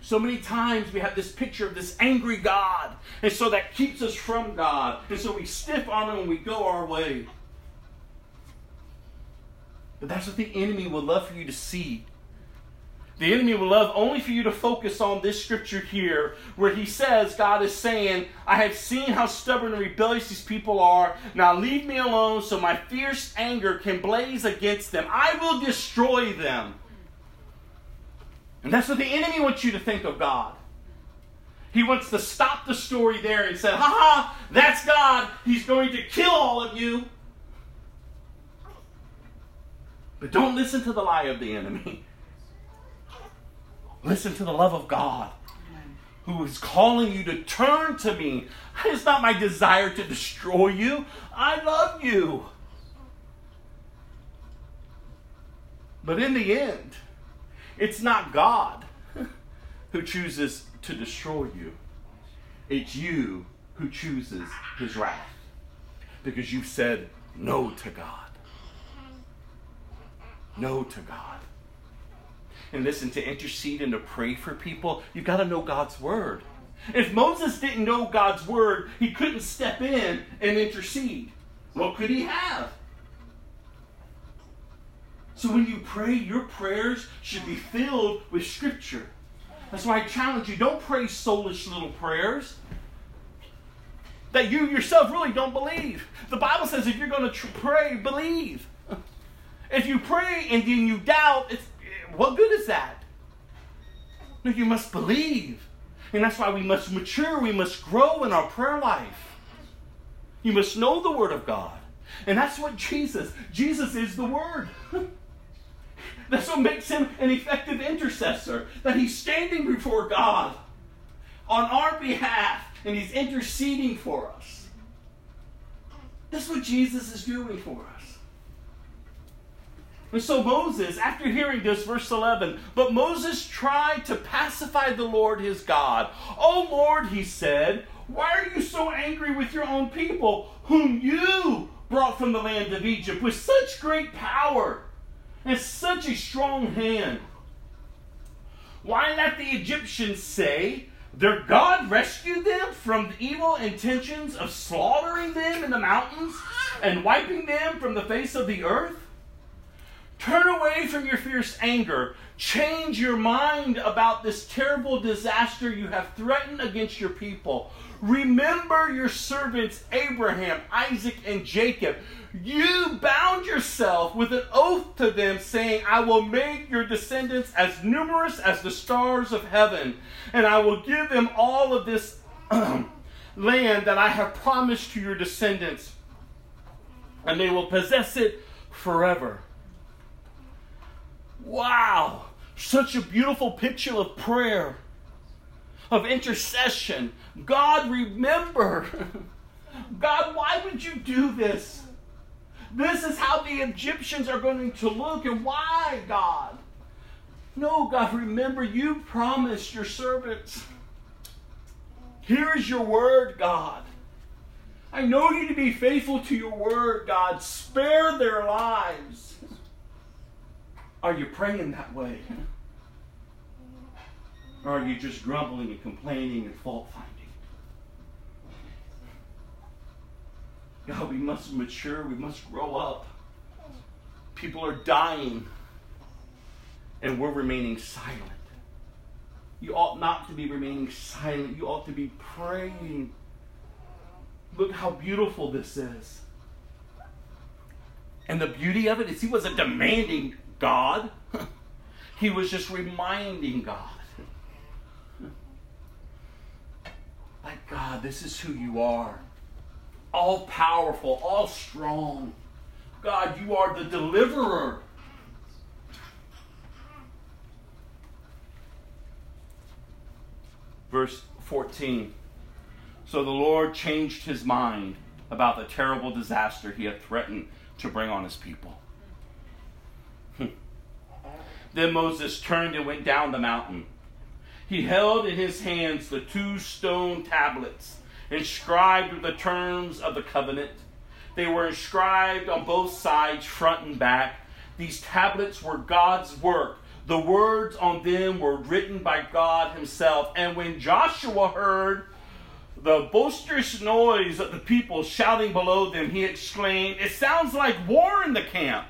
So many times we have this picture of this angry God, and so that keeps us from God. And so we stiff on Him and we go our way. But that's what the enemy would love for you to see. The enemy will love only for you to focus on this scripture here, where he says, God is saying, I have seen how stubborn and rebellious these people are. Now leave me alone so my fierce anger can blaze against them. I will destroy them. And that's what the enemy wants you to think of God. He wants to stop the story there and say, ha ha, that's God. He's going to kill all of you. But don't listen to the lie of the enemy. Listen to the love of God who is calling you to turn to me. It's not my desire to destroy you. I love you. But in the end, it's not God who chooses to destroy you, it's you who chooses his wrath because you said no to God. No to God. And listen, to intercede and to pray for people, you've got to know God's word. If Moses didn't know God's word, he couldn't step in and intercede. What could he have? So when you pray, your prayers should be filled with Scripture. That's why I challenge you don't pray soulish little prayers that you yourself really don't believe. The Bible says if you're going to tr- pray, believe. If you pray and then you doubt, it's, what good is that? No, you must believe. And that's why we must mature, we must grow in our prayer life. You must know the Word of God. And that's what Jesus, Jesus is the Word. That's what makes him an effective intercessor. That he's standing before God on our behalf and he's interceding for us. That's what Jesus is doing for us. And so Moses, after hearing this, verse 11, but Moses tried to pacify the Lord his God. Oh Lord, he said, why are you so angry with your own people, whom you brought from the land of Egypt with such great power and such a strong hand? Why let the Egyptians say their God rescued them from the evil intentions of slaughtering them in the mountains and wiping them from the face of the earth? Turn away from your fierce anger. Change your mind about this terrible disaster you have threatened against your people. Remember your servants Abraham, Isaac, and Jacob. You bound yourself with an oath to them, saying, I will make your descendants as numerous as the stars of heaven, and I will give them all of this land that I have promised to your descendants, and they will possess it forever. Wow! Such a beautiful picture of prayer, of intercession. God, remember. God, why would you do this? This is how the Egyptians are going to look, and why, God? No, God, remember, you promised your servants. Here is your word, God. I know you to be faithful to your word, God. Spare their lives. Are you praying that way? Or are you just grumbling and complaining and fault finding? God, we must mature, we must grow up. People are dying, and we're remaining silent. You ought not to be remaining silent, you ought to be praying. Look how beautiful this is. And the beauty of it is, he wasn't demanding God, he was just reminding God. Like, God, this is who you are all powerful, all strong. God, you are the deliverer. Verse 14. So the Lord changed his mind about the terrible disaster he had threatened to bring on his people. Then Moses turned and went down the mountain. He held in his hands the two stone tablets inscribed with the terms of the covenant. They were inscribed on both sides, front and back. These tablets were God's work. The words on them were written by God Himself. And when Joshua heard the boisterous noise of the people shouting below them, he exclaimed, It sounds like war in the camp.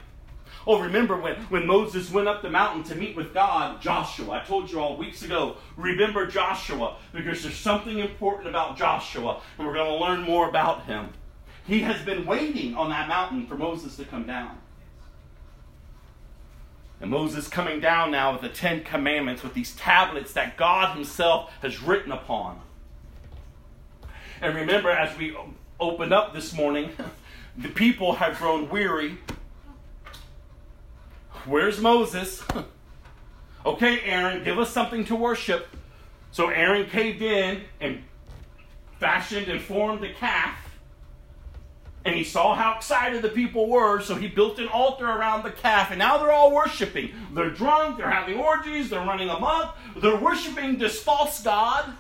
Oh, remember when, when Moses went up the mountain to meet with God, Joshua. I told you all weeks ago, remember Joshua, because there's something important about Joshua, and we're going to learn more about him. He has been waiting on that mountain for Moses to come down. And Moses coming down now with the Ten Commandments, with these tablets that God Himself has written upon. And remember, as we opened up this morning, the people have grown weary Where's Moses? okay, Aaron, give us something to worship. So Aaron caved in and fashioned and formed a calf. And he saw how excited the people were, so he built an altar around the calf. And now they're all worshiping. They're drunk, they're having orgies, they're running amok, they're worshiping this false god.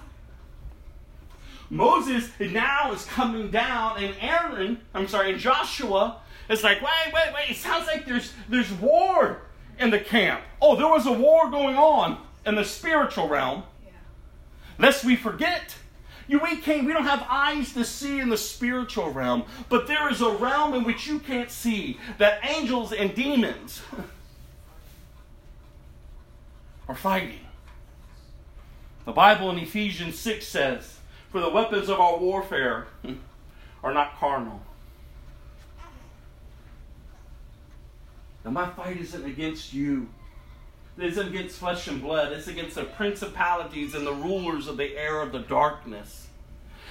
Moses now is coming down, and Aaron, I'm sorry, and Joshua it's like, wait, wait, wait. It sounds like there's there's war in the camp. Oh, there was a war going on in the spiritual realm. Yeah. Lest we forget. You we can't we don't have eyes to see in the spiritual realm, but there is a realm in which you can't see that angels and demons are fighting. The Bible in Ephesians 6 says, For the weapons of our warfare are not carnal Now, my fight isn't against you. It isn't against flesh and blood. It's against the principalities and the rulers of the air of the darkness.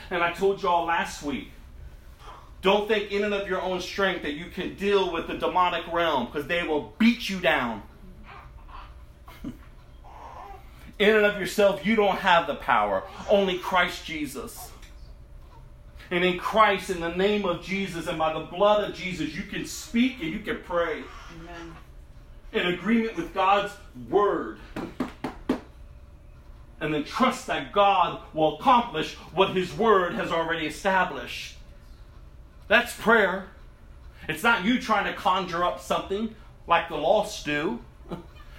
And I told you all last week don't think in and of your own strength that you can deal with the demonic realm because they will beat you down. in and of yourself, you don't have the power. Only Christ Jesus. And in Christ, in the name of Jesus, and by the blood of Jesus, you can speak and you can pray in agreement with God's word. And then trust that God will accomplish what his word has already established. That's prayer. It's not you trying to conjure up something like the lost do.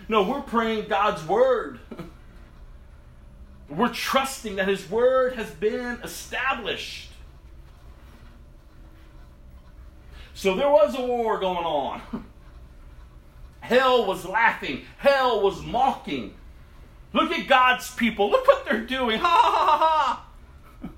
No, we're praying God's word. We're trusting that His word has been established. So there was a war going on. Hell was laughing, hell was mocking. Look at God's people. Look what they're doing. Ha ha ha ha.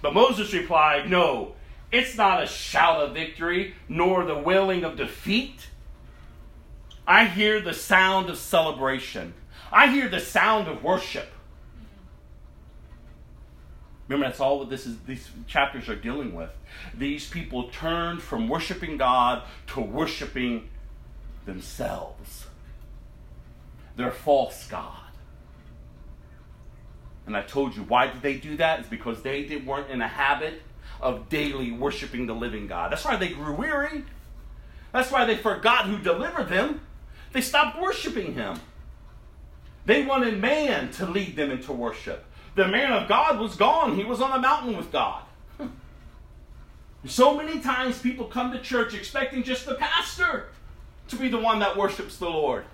But Moses replied, No, it's not a shout of victory, nor the wailing of defeat. I hear the sound of celebration. I hear the sound of worship. Remember, that's all that this is, these chapters are dealing with. These people turned from worshiping God to worshiping themselves, their false God. And I told you, why did they do that? It's because they did, weren't in a habit of daily worshiping the living God. That's why they grew weary. That's why they forgot who delivered them. They stopped worshiping Him. They wanted man to lead them into worship. The man of God was gone, he was on a mountain with God. So many times people come to church expecting just the pastor to be the one that worships the Lord.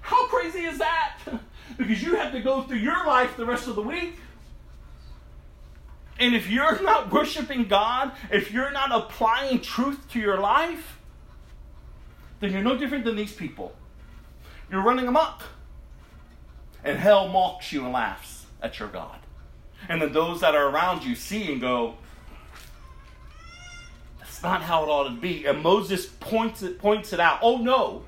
How crazy is that? Because you have to go through your life the rest of the week. And if you're not worshiping God, if you're not applying truth to your life, then you're no different than these people. You're running amok. And hell mocks you and laughs at your God. And then those that are around you see and go, that's not how it ought to be. And Moses points it, points it out. Oh no,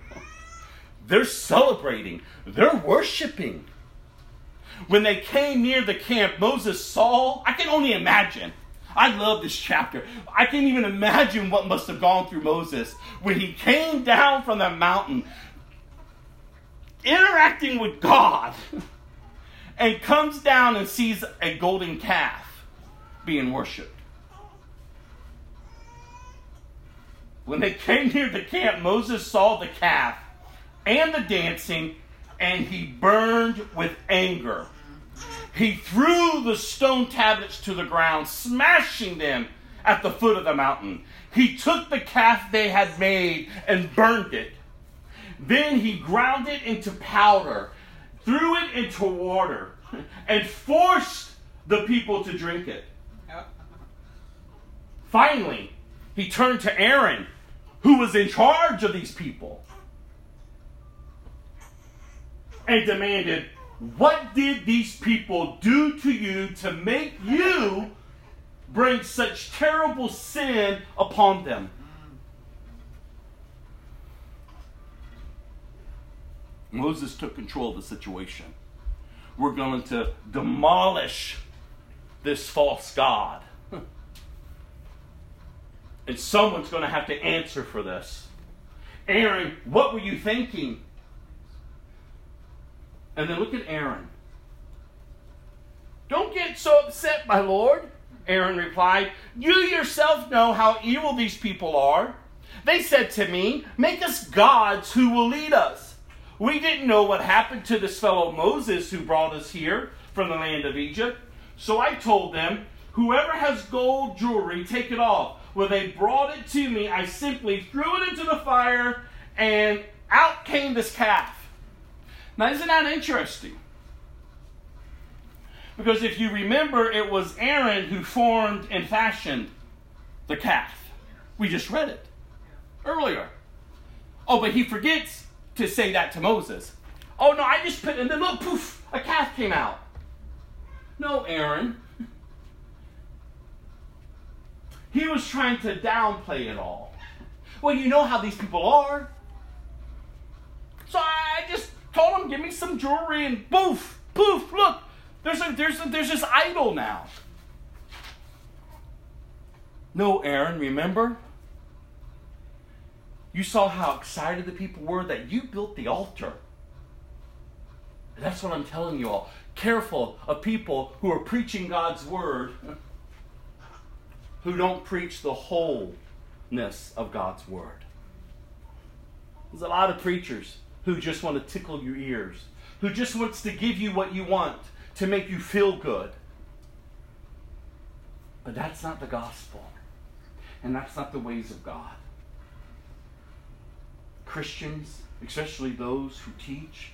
they're celebrating, they're worshiping. When they came near the camp, Moses saw, I can only imagine. I love this chapter. I can't even imagine what must have gone through Moses when he came down from the mountain, interacting with God, and comes down and sees a golden calf being worshiped. When they came near the camp, Moses saw the calf and the dancing, and he burned with anger. He threw the stone tablets to the ground, smashing them at the foot of the mountain. He took the calf they had made and burned it. Then he ground it into powder, threw it into water, and forced the people to drink it. Finally, he turned to Aaron, who was in charge of these people, and demanded, What did these people do to you to make you bring such terrible sin upon them? Moses took control of the situation. We're going to demolish this false God. And someone's going to have to answer for this. Aaron, what were you thinking? And then look at Aaron. Don't get so upset, my Lord. Aaron replied, You yourself know how evil these people are. They said to me, Make us gods who will lead us. We didn't know what happened to this fellow Moses who brought us here from the land of Egypt. So I told them, Whoever has gold jewelry, take it off. When they brought it to me, I simply threw it into the fire, and out came this calf. Now, isn't that interesting? Because if you remember, it was Aaron who formed and fashioned the calf. We just read it earlier. Oh, but he forgets to say that to Moses. Oh, no, I just put, and then look, poof, a calf came out. No, Aaron. He was trying to downplay it all. Well, you know how these people are. So I just told him, give me some jewelry, and poof, poof, look, there's a, there's a, there's this idol now. No, Aaron, remember? You saw how excited the people were that you built the altar. That's what I'm telling you all. Careful of people who are preaching God's word who don't preach the wholeness of God's word. There's a lot of preachers who just want to tickle your ears, who just wants to give you what you want to make you feel good. But that's not the gospel. And that's not the ways of God. Christians, especially those who teach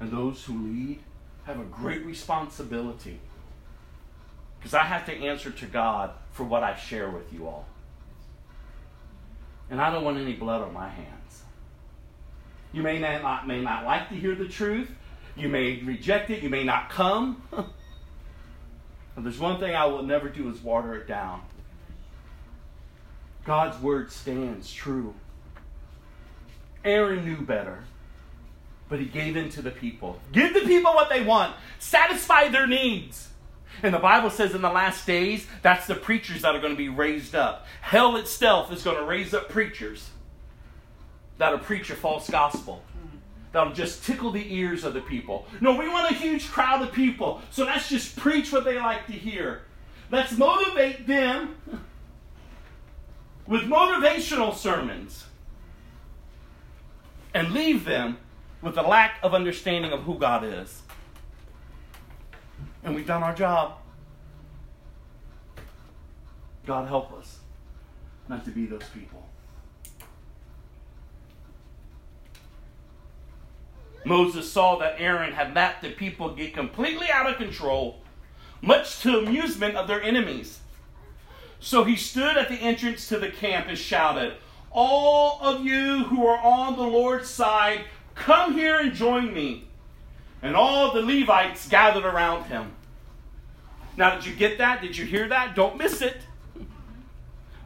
and those who lead, have a great responsibility. Because I have to answer to God for what I share with you all. And I don't want any blood on my hands. You may not, may not like to hear the truth. You may reject it. You may not come. but there's one thing I will never do is water it down. God's word stands true. Aaron knew better, but he gave in to the people. Give the people what they want, satisfy their needs. And the Bible says in the last days, that's the preachers that are going to be raised up. Hell itself is going to raise up preachers that'll preach a false gospel. That'll just tickle the ears of the people. No, we want a huge crowd of people, so let's just preach what they like to hear. Let's motivate them with motivational sermons and leave them with a lack of understanding of who God is. And we've done our job. God help us not to be those people. Moses saw that Aaron had let the people get completely out of control, much to amusement of their enemies. So he stood at the entrance to the camp and shouted, All of you who are on the Lord's side, come here and join me. And all the Levites gathered around him. Now, did you get that? Did you hear that? Don't miss it.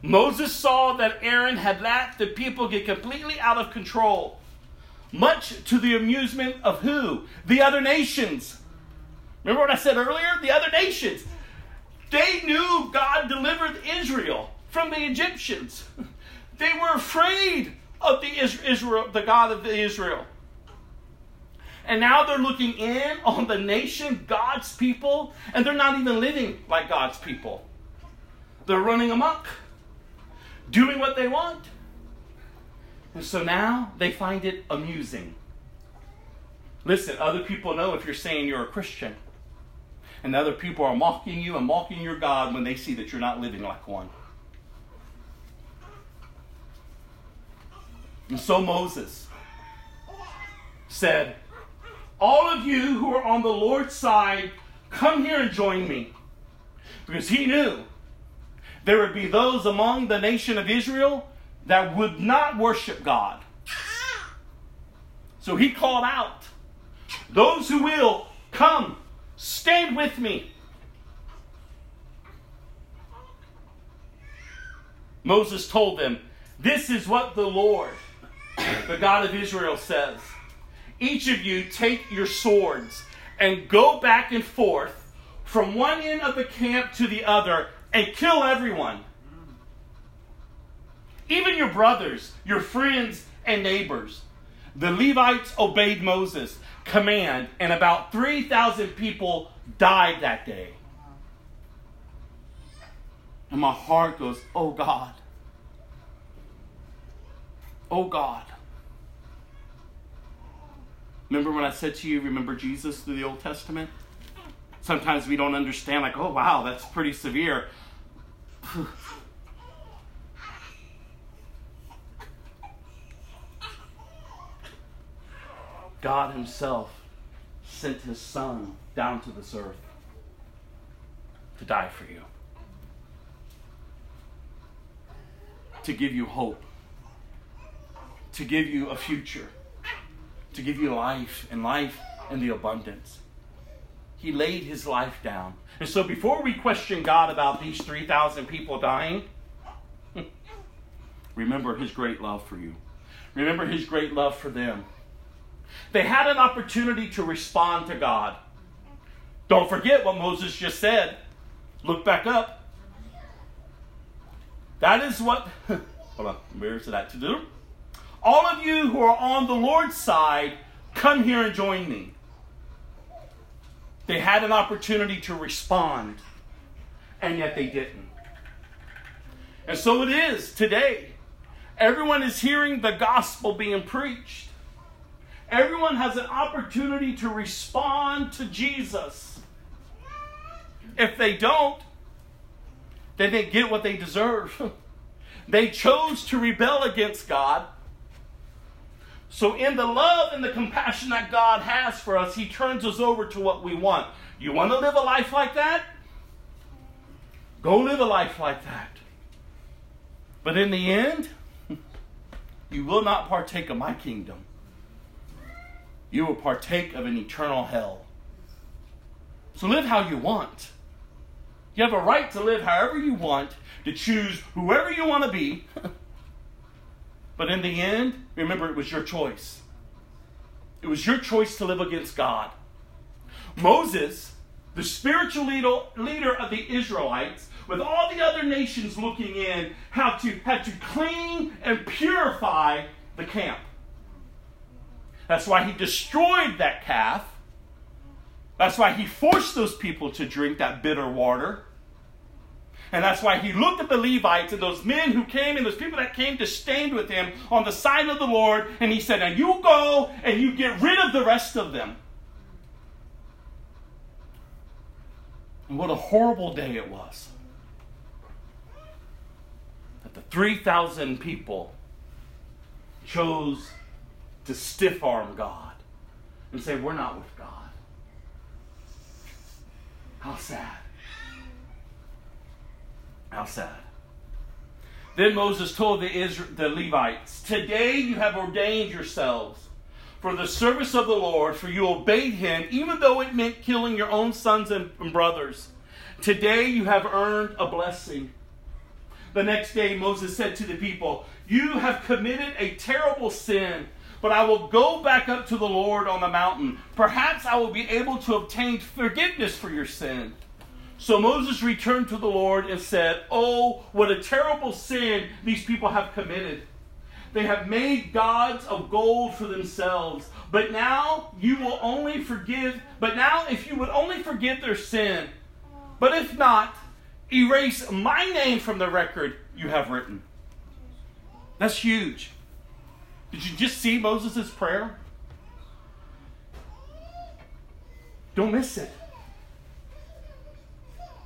Moses saw that Aaron had let the people get completely out of control, much to the amusement of who? The other nations. Remember what I said earlier? The other nations. They knew God delivered Israel from the Egyptians. They were afraid of the Israel, the God of Israel. And now they're looking in on the nation, God's people, and they're not even living like God's people. They're running amok, doing what they want. And so now they find it amusing. Listen, other people know if you're saying you're a Christian. And other people are mocking you and mocking your God when they see that you're not living like one. And so Moses said, All of you who are on the Lord's side, come here and join me. Because he knew there would be those among the nation of Israel that would not worship God. So he called out, Those who will, come, stand with me. Moses told them, This is what the Lord, the God of Israel, says. Each of you take your swords and go back and forth from one end of the camp to the other and kill everyone. Even your brothers, your friends, and neighbors. The Levites obeyed Moses' command, and about 3,000 people died that day. And my heart goes, Oh God. Oh God. Remember when I said to you, remember Jesus through the Old Testament? Sometimes we don't understand, like, oh wow, that's pretty severe. God Himself sent His Son down to this earth to die for you, to give you hope, to give you a future, to give you life and life and the abundance. He laid His life down. And so before we question God about these 3,000 people dying, remember His great love for you. Remember His great love for them. They had an opportunity to respond to God. Don't forget what Moses just said. Look back up. That is what, hold on, where's that to do? All of you who are on the Lord's side, come here and join me. They had an opportunity to respond, and yet they didn't. And so it is today. Everyone is hearing the gospel being preached. Everyone has an opportunity to respond to Jesus. If they don't, then they get what they deserve. they chose to rebel against God. So, in the love and the compassion that God has for us, He turns us over to what we want. You want to live a life like that? Go live a life like that. But in the end, you will not partake of my kingdom. You will partake of an eternal hell. So live how you want. You have a right to live however you want, to choose whoever you want to be. but in the end, remember it was your choice. It was your choice to live against God. Moses, the spiritual leader, of the Israelites, with all the other nations looking in, had to, had to clean and purify the camp. That's why he destroyed that calf. That's why he forced those people to drink that bitter water. And that's why he looked at the Levites and those men who came and those people that came to stand with him on the side of the Lord. And he said, Now you go and you get rid of the rest of them. And what a horrible day it was. That the 3,000 people chose to stiff arm God and say, We're not with God. How sad. Sad. Then Moses told the, Israel, the Levites, Today you have ordained yourselves for the service of the Lord, for you obeyed him, even though it meant killing your own sons and brothers. Today you have earned a blessing. The next day Moses said to the people, You have committed a terrible sin, but I will go back up to the Lord on the mountain. Perhaps I will be able to obtain forgiveness for your sin. So Moses returned to the Lord and said, Oh, what a terrible sin these people have committed. They have made gods of gold for themselves. But now you will only forgive, but now if you would only forgive their sin, but if not, erase my name from the record you have written. That's huge. Did you just see Moses' prayer? Don't miss it.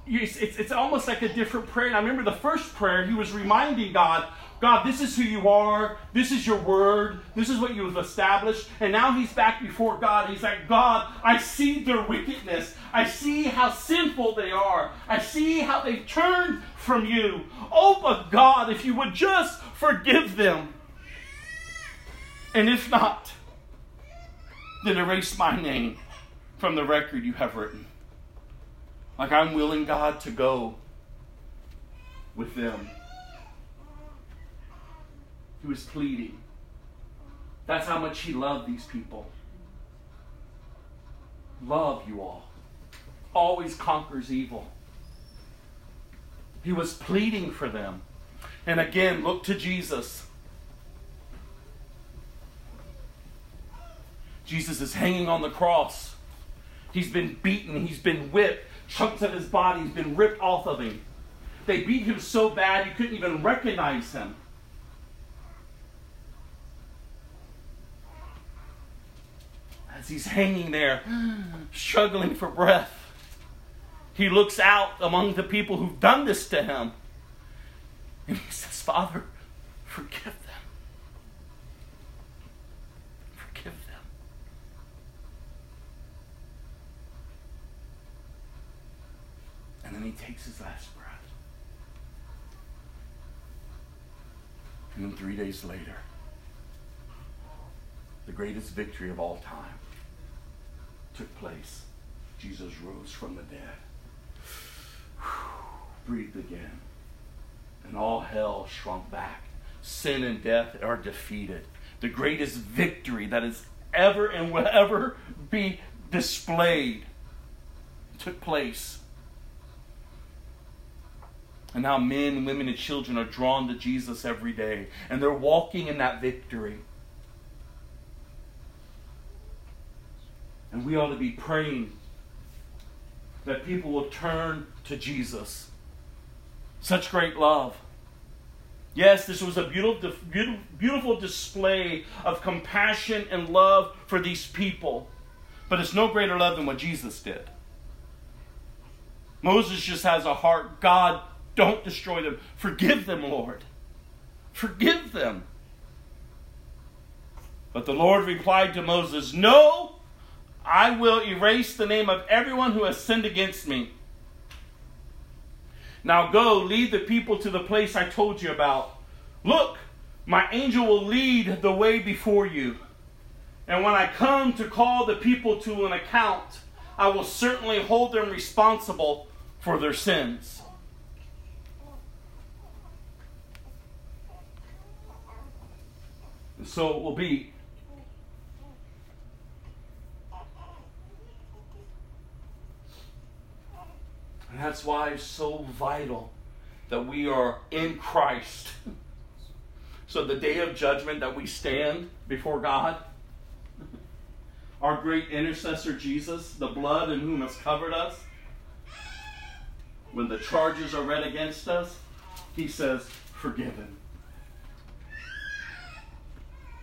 It's, it's, it's almost like a different prayer. And I remember the first prayer, he was reminding God, God, this is who you are. This is your word. This is what you have established. And now he's back before God. He's like, God, I see their wickedness. I see how sinful they are. I see how they've turned from you. Oh, but God, if you would just forgive them. And if not, then erase my name from the record you have written. Like I'm willing, God, to go with them. He was pleading. That's how much he loved these people. Love, you all, always conquers evil. He was pleading for them. And again, look to Jesus. Jesus is hanging on the cross. He's been beaten, he's been whipped, chunks of his body has been ripped off of him. They beat him so bad you couldn't even recognize him. As he's hanging there, struggling for breath, he looks out among the people who've done this to him. And he says, Father, forgive them. Forgive them. And then he takes his last breath. And then three days later, the greatest victory of all time took place. Jesus rose from the dead, breathed again, and all hell shrunk back. Sin and death are defeated. The greatest victory that has ever and will ever be displayed took place. And how men, women, and children are drawn to Jesus every day, and they're walking in that victory. And we ought to be praying that people will turn to Jesus. Such great love. Yes, this was a beautiful, beautiful, display of compassion and love for these people. But it's no greater love than what Jesus did. Moses just has a heart. God, Don't destroy them. Forgive them, Lord. Forgive them. But the Lord replied to Moses, No, I will erase the name of everyone who has sinned against me. Now go, lead the people to the place I told you about. Look, my angel will lead the way before you. And when I come to call the people to an account, I will certainly hold them responsible for their sins. And so it will be. And that's why it's so vital that we are in Christ. So the day of judgment that we stand before God, our great intercessor Jesus, the blood in whom has covered us, when the charges are read against us, he says, forgiven.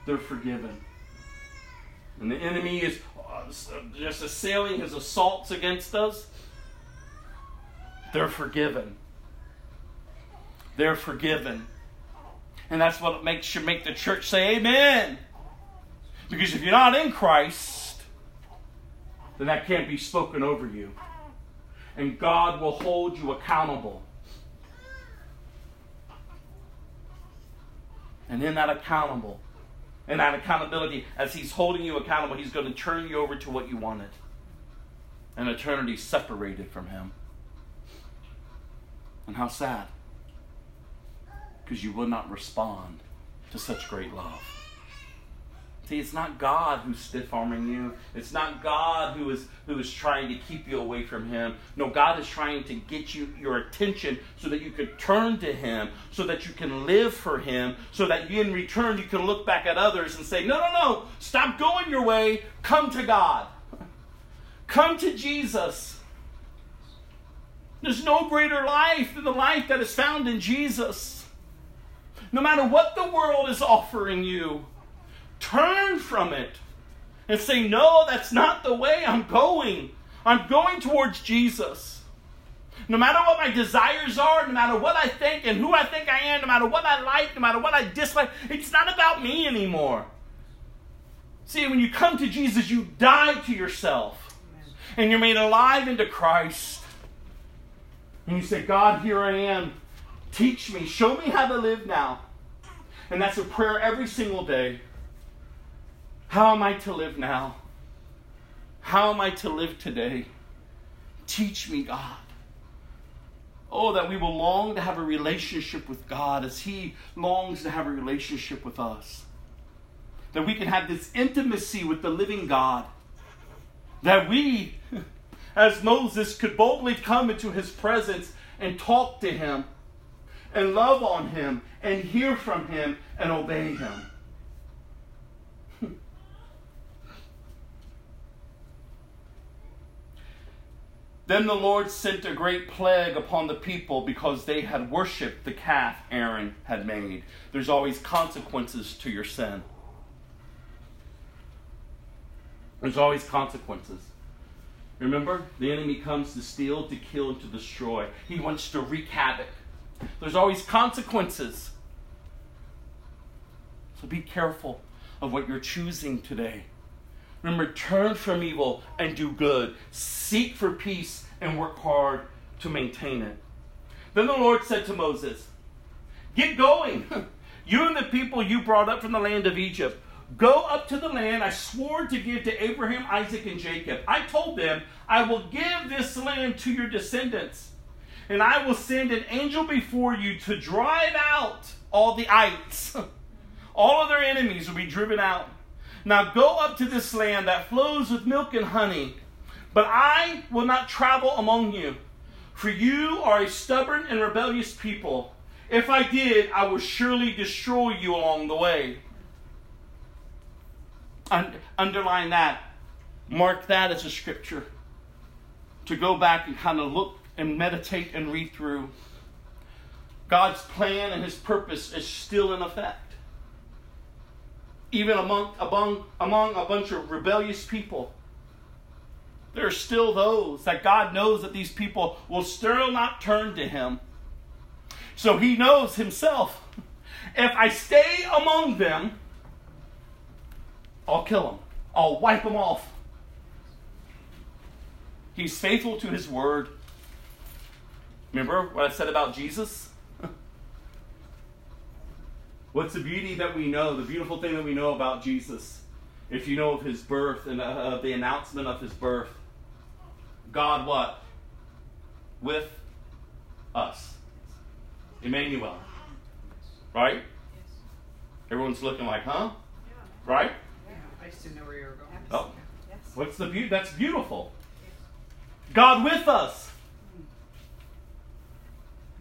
They're forgiven. And the enemy is uh, just assailing his assaults against us. They're forgiven. They're forgiven. And that's what makes should make the church say amen. Because if you're not in Christ, then that can't be spoken over you. And God will hold you accountable. And in that accountable, in that accountability, as He's holding you accountable, He's going to turn you over to what you wanted. An eternity separated from Him. And how sad. Because you will not respond to such great love. See, it's not God who's stiff arming you. It's not God who is who is trying to keep you away from Him. No, God is trying to get you your attention so that you could turn to Him, so that you can live for Him, so that in return you can look back at others and say, No, no, no, stop going your way. Come to God. Come to Jesus. There's no greater life than the life that is found in Jesus. No matter what the world is offering you, turn from it and say, No, that's not the way I'm going. I'm going towards Jesus. No matter what my desires are, no matter what I think and who I think I am, no matter what I like, no matter what I dislike, it's not about me anymore. See, when you come to Jesus, you die to yourself and you're made alive into Christ. And you say, God, here I am. Teach me. Show me how to live now. And that's a prayer every single day. How am I to live now? How am I to live today? Teach me, God. Oh, that we will long to have a relationship with God as He longs to have a relationship with us. That we can have this intimacy with the living God. That we, as Moses, could boldly come into His presence and talk to Him and love on Him and hear from Him and obey Him. Then the Lord sent a great plague upon the people because they had worshipped the calf Aaron had made. There's always consequences to your sin. There's always consequences. Remember, the enemy comes to steal, to kill, and to destroy. He wants to wreak havoc. There's always consequences. So be careful of what you're choosing today. Remember, turn from evil and do good. Seek for peace and work hard to maintain it. Then the Lord said to Moses, Get going. You and the people you brought up from the land of Egypt. Go up to the land I swore to give to Abraham, Isaac, and Jacob. I told them, I will give this land to your descendants, and I will send an angel before you to drive out all the ites. All of their enemies will be driven out. Now go up to this land that flows with milk and honey, but I will not travel among you, for you are a stubborn and rebellious people. If I did, I would surely destroy you along the way. Un- underline that. Mark that as a scripture. To go back and kind of look and meditate and read through. God's plan and his purpose is still in effect even among, among, among a bunch of rebellious people, there are still those that God knows that these people will still not turn to Him. So he knows himself. If I stay among them, I'll kill them. I'll wipe them off. He's faithful to his word. Remember what I said about Jesus? What's the beauty that we know, the beautiful thing that we know about Jesus? If you know of his birth and uh, the announcement of his birth, God what? With us. Emmanuel. Right? Everyone's looking like, huh? Right? I just didn't know where you were going. Oh. What's the beauty? That's beautiful. God with us.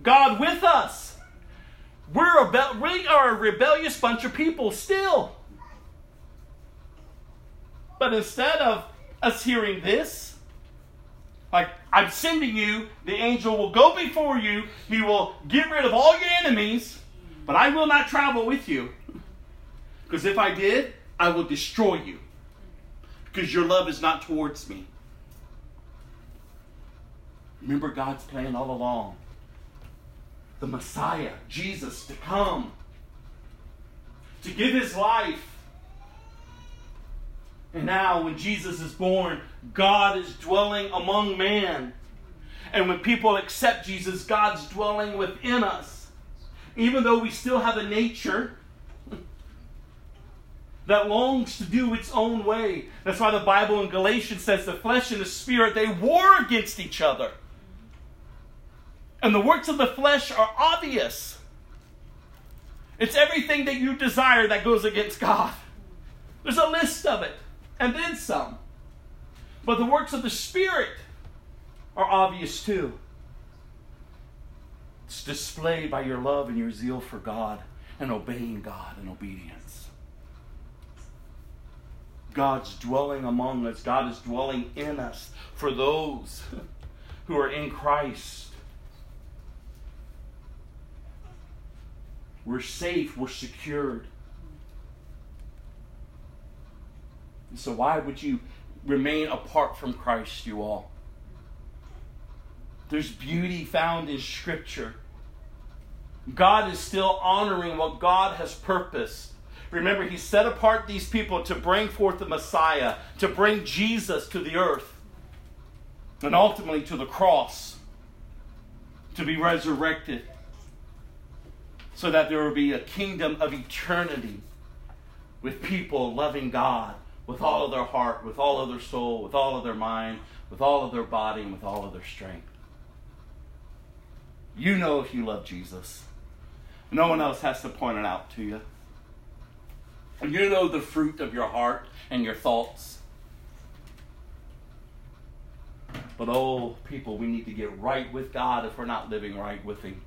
God with us. We're a rebe- we are a rebellious bunch of people still. But instead of us hearing this, like I'm sending you, the angel will go before you. He will get rid of all your enemies, but I will not travel with you. Because if I did, I will destroy you. Because your love is not towards me. Remember God's plan all along. The Messiah, Jesus, to come, to give his life. And now, when Jesus is born, God is dwelling among man. And when people accept Jesus, God's dwelling within us. Even though we still have a nature that longs to do its own way. That's why the Bible in Galatians says the flesh and the spirit, they war against each other. And the works of the flesh are obvious. It's everything that you desire that goes against God. There's a list of it, and then some. But the works of the Spirit are obvious too. It's displayed by your love and your zeal for God and obeying God and obedience. God's dwelling among us, God is dwelling in us for those who are in Christ. We're safe, we're secured. And so, why would you remain apart from Christ, you all? There's beauty found in Scripture. God is still honoring what God has purposed. Remember, He set apart these people to bring forth the Messiah, to bring Jesus to the earth, and ultimately to the cross, to be resurrected, so that there will be a kingdom of eternity with people loving God with all of their heart, with all of their soul, with all of their mind, with all of their body, and with all of their strength. You know if you love Jesus. No one else has to point it out to you. You know the fruit of your heart and your thoughts. But oh, people, we need to get right with God if we're not living right with Him.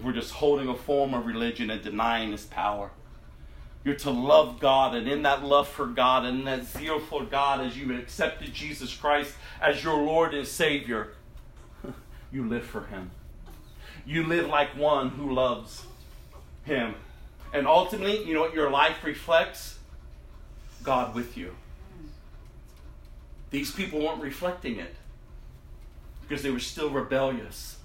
If we're just holding a form of religion and denying His power. You're to love God, and in that love for God and that zeal for God, as you accepted Jesus Christ as your Lord and Savior, you live for Him. You live like one who loves Him. And ultimately, you know what your life reflects? God with you. These people weren't reflecting it because they were still rebellious.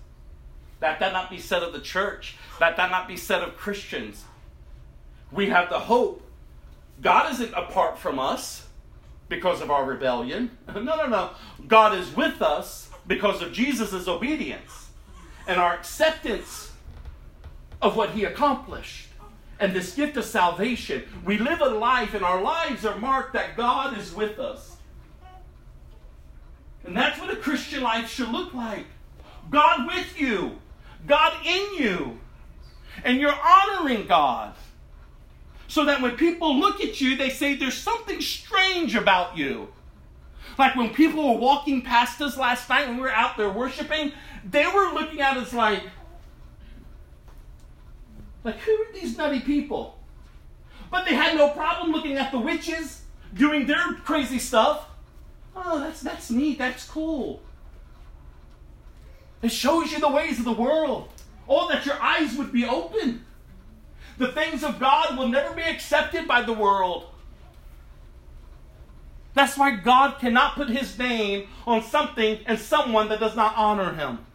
That that not be said of the church. That that not be said of Christians. We have the hope. God isn't apart from us because of our rebellion. No, no, no. God is with us because of Jesus' obedience and our acceptance of what he accomplished and this gift of salvation. We live a life, and our lives are marked that God is with us. And that's what a Christian life should look like God with you, God in you, and you're honoring God. So that when people look at you, they say there's something strange about you. Like when people were walking past us last night when we were out there worshiping, they were looking at us like, like, who are these nutty people? But they had no problem looking at the witches doing their crazy stuff. Oh, that's that's neat. That's cool. It shows you the ways of the world. Oh, that your eyes would be open. The things of God will never be accepted by the world. That's why God cannot put his name on something and someone that does not honor him.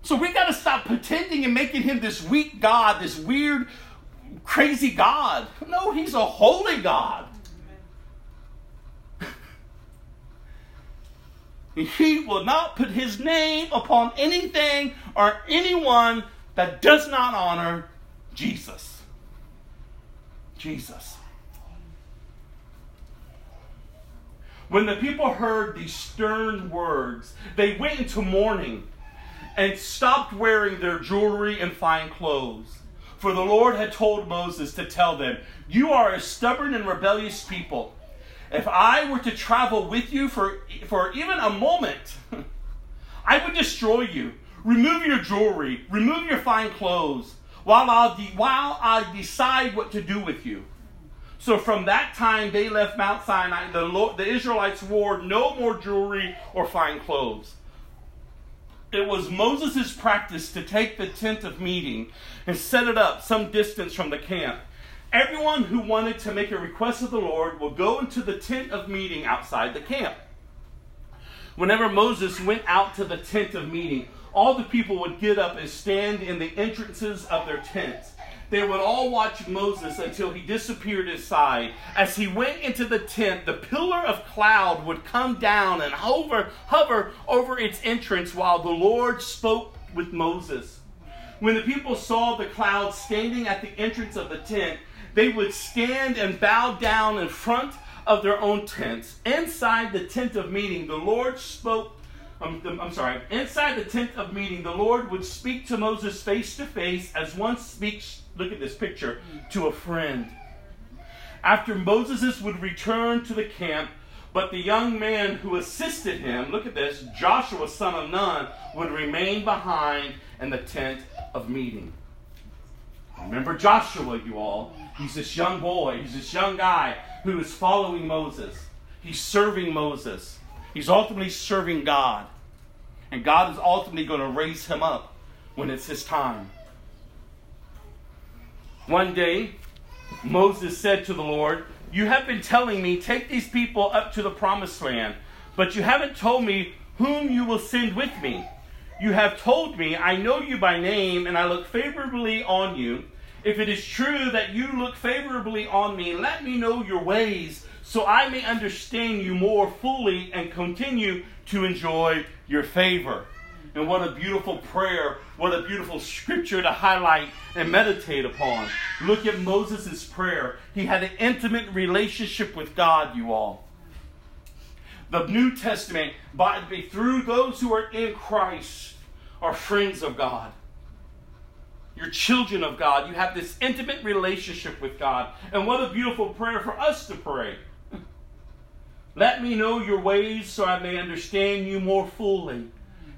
So we got to stop pretending and making him this weak God, this weird, crazy God. No, he's a holy God. He will not put his name upon anything or anyone that does not honor Jesus. Jesus. When the people heard these stern words, they went into mourning and stopped wearing their jewelry and fine clothes. For the Lord had told Moses to tell them, You are a stubborn and rebellious people. If I were to travel with you for, for even a moment, I would destroy you. Remove your jewelry, remove your fine clothes, while, I'll de- while I decide what to do with you. So from that time they left Mount Sinai. The, Lord, the Israelites wore no more jewelry or fine clothes. It was Moses' practice to take the tent of meeting and set it up some distance from the camp. Everyone who wanted to make a request of the Lord will go into the tent of meeting outside the camp. Whenever Moses went out to the tent of meeting, all the people would get up and stand in the entrances of their tents. They would all watch Moses until he disappeared inside. As he went into the tent, the pillar of cloud would come down and hover, hover over its entrance while the Lord spoke with Moses. When the people saw the cloud standing at the entrance of the tent, they would stand and bow down in front of their own tents. Inside the tent of meeting, the Lord spoke. Um, I'm, I'm sorry. Inside the tent of meeting, the Lord would speak to Moses face to face as one speaks, look at this picture, to a friend. After Moses would return to the camp, but the young man who assisted him, look at this, Joshua, son of Nun, would remain behind in the tent of meeting. Remember Joshua, you all. He's this young boy, he's this young guy who is following Moses. He's serving Moses. He's ultimately serving God. And God is ultimately going to raise him up when it's his time. One day, Moses said to the Lord, You have been telling me, take these people up to the promised land, but you haven't told me whom you will send with me. You have told me, I know you by name, and I look favorably on you. If it is true that you look favorably on me, let me know your ways, so I may understand you more fully and continue to enjoy your favor. And what a beautiful prayer, what a beautiful scripture to highlight and meditate upon. Look at Moses' prayer. He had an intimate relationship with God, you all. The New Testament, by, through those who are in Christ, are friends of God. You're children of God. You have this intimate relationship with God. And what a beautiful prayer for us to pray. Let me know your ways so I may understand you more fully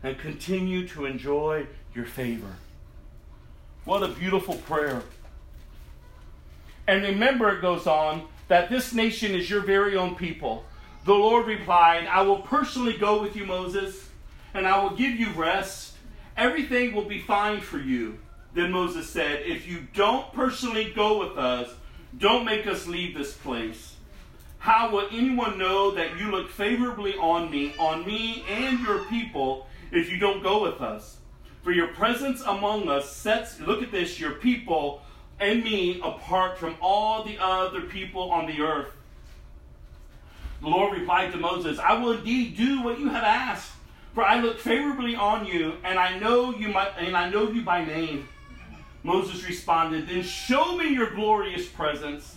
and continue to enjoy your favor. What a beautiful prayer. And remember, it goes on, that this nation is your very own people. The Lord replied, I will personally go with you, Moses, and I will give you rest. Everything will be fine for you. Then Moses said, If you don't personally go with us, don't make us leave this place. How will anyone know that you look favorably on me, on me and your people, if you don't go with us? For your presence among us sets, look at this, your people and me apart from all the other people on the earth. The Lord replied to Moses, I will indeed do what you have asked, for I look favorably on you, and I know you my, and I know you by name. Moses responded, Then show me your glorious presence.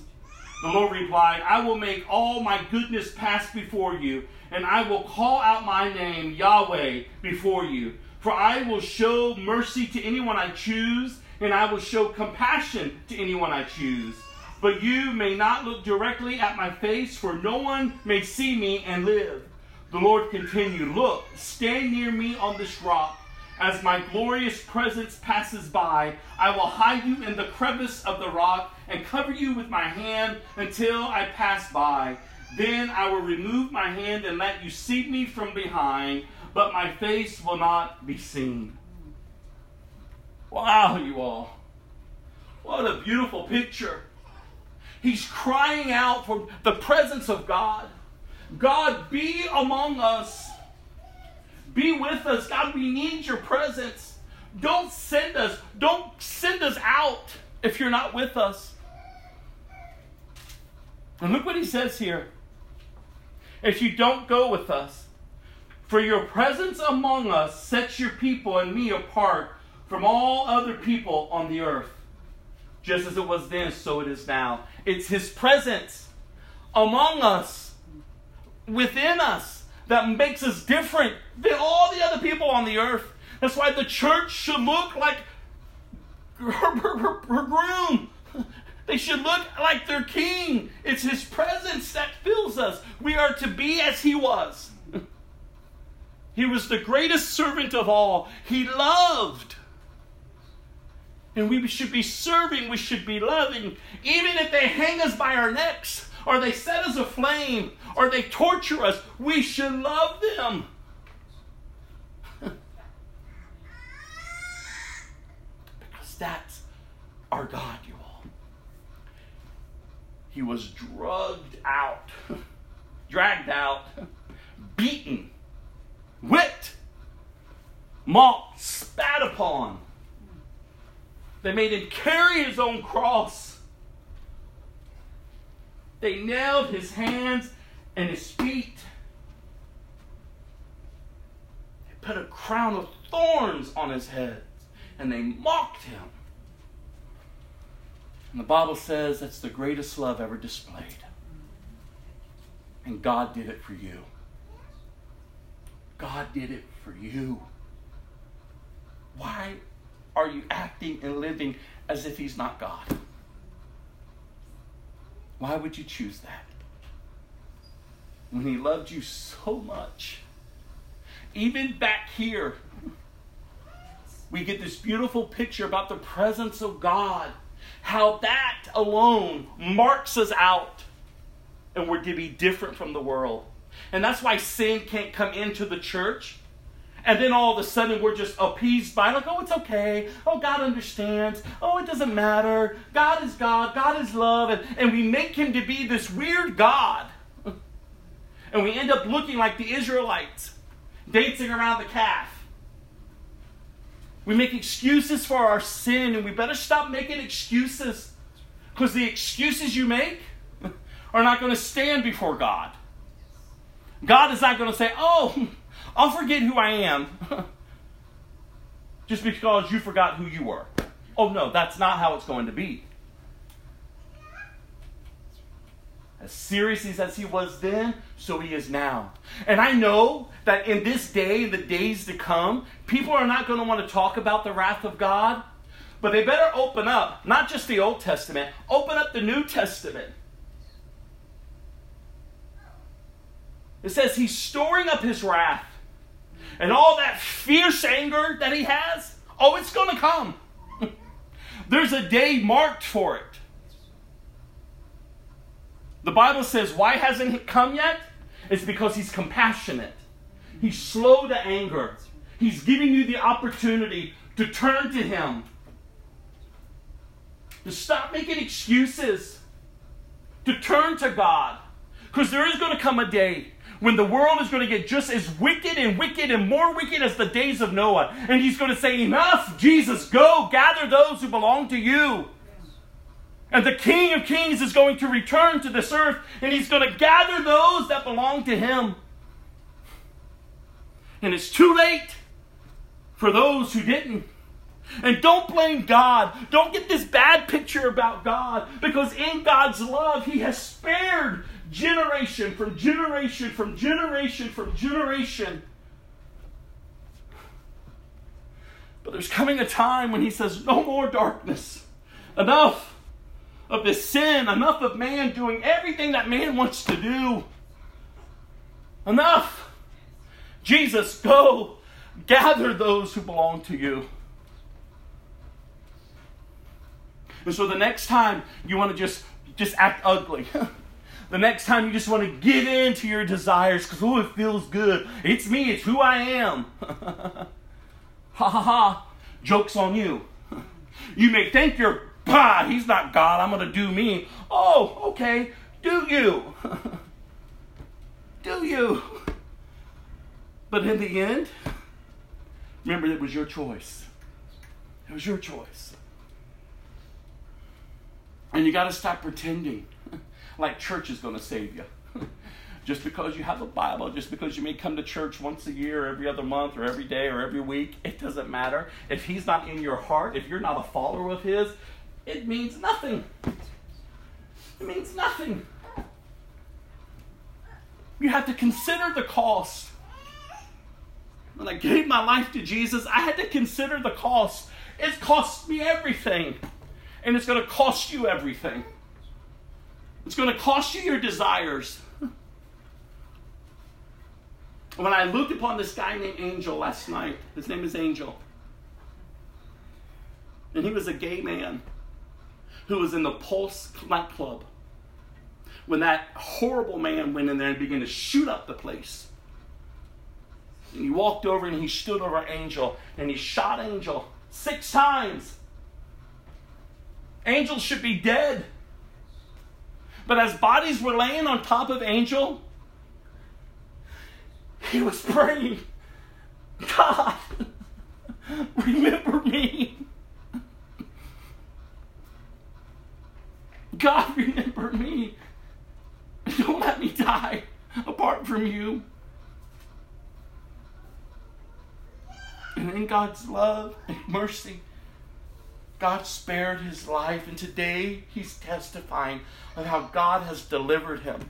The Lord replied, I will make all my goodness pass before you, and I will call out my name, Yahweh, before you. For I will show mercy to anyone I choose, and I will show compassion to anyone I choose. But you may not look directly at my face, for no one may see me and live. The Lord continued, Look, stand near me on this rock. As my glorious presence passes by, I will hide you in the crevice of the rock and cover you with my hand until I pass by. Then I will remove my hand and let you see me from behind, but my face will not be seen. Wow, you all. What a beautiful picture. He's crying out for the presence of God. God, be among us. Be with us. God, we need your presence. Don't send us. Don't send us out if you're not with us. And look what he says here. If you don't go with us, for your presence among us sets your people and me apart from all other people on the earth. Just as it was then, so it is now. It's his presence among us, within us, that makes us different than all the other people on the earth. That's why the church should look like her, her, her, her groom. They should look like their king. It's his presence that fills us. We are to be as he was. He was the greatest servant of all. He loved. And we should be serving, we should be loving. Even if they hang us by our necks, or they set us aflame, or they torture us, we should love them. because that's our God, you all. He was drugged out, dragged out, beaten, whipped, mocked, spat upon. They made him carry his own cross. They nailed his hands and his feet. They put a crown of thorns on his head and they mocked him. And the Bible says that's the greatest love ever displayed. And God did it for you. God did it for you. Why are you acting and living as if He's not God? Why would you choose that? When He loved you so much. Even back here, we get this beautiful picture about the presence of God. How that alone marks us out and we're to be different from the world. And that's why sin can't come into the church. And then all of a sudden we're just appeased by, like, oh, it's okay. Oh, God understands. Oh, it doesn't matter. God is God. God is love. And, and we make him to be this weird God. And we end up looking like the Israelites, dancing around the calf. We make excuses for our sin, and we better stop making excuses. Because the excuses you make are not going to stand before God. God is not going to say, Oh, I'll forget who I am just because you forgot who you were. Oh, no, that's not how it's going to be. As serious as he was then, so he is now. And I know that in this day, the days to come, people are not going to want to talk about the wrath of God, but they better open up, not just the Old Testament, open up the New Testament. It says he's storing up his wrath. And all that fierce anger that he has, oh, it's going to come. There's a day marked for it. The Bible says, why hasn't it come yet? It's because he's compassionate. He's slow to anger. He's giving you the opportunity to turn to him. To stop making excuses. To turn to God. Because there is going to come a day when the world is going to get just as wicked and wicked and more wicked as the days of Noah. And he's going to say, Enough, Jesus, go gather those who belong to you. And the King of Kings is going to return to this earth and he's going to gather those that belong to him. And it's too late for those who didn't. And don't blame God. Don't get this bad picture about God because in God's love, He has spared generation from generation from generation from generation. But there's coming a time when He says, No more darkness. Enough of this sin. Enough of man doing everything that man wants to do. Enough. Jesus, go gather those who belong to you. And so the next time you want to just just act ugly. the next time you just want to give in to your desires because oh it feels good. It's me, it's who I am. ha ha ha. Joke's on you. You may think you're bah, he's not God, I'm gonna do me. Oh, okay, do you. do you. But in the end, remember it was your choice. It was your choice. And you got to stop pretending like church is going to save you. just because you have a Bible, just because you may come to church once a year, every other month, or every day, or every week, it doesn't matter. If He's not in your heart, if you're not a follower of His, it means nothing. It means nothing. You have to consider the cost. When I gave my life to Jesus, I had to consider the cost. It cost me everything. And it's going to cost you everything. It's going to cost you your desires. When I looked upon this guy named Angel last night, his name is Angel. And he was a gay man who was in the Pulse nightclub when that horrible man went in there and began to shoot up the place. And he walked over and he stood over Angel and he shot Angel six times. Angel should be dead. But as bodies were laying on top of Angel, he was praying, God, remember me. God, remember me. Don't let me die apart from you. And in God's love and mercy, God spared his life, and today he's testifying of how God has delivered him.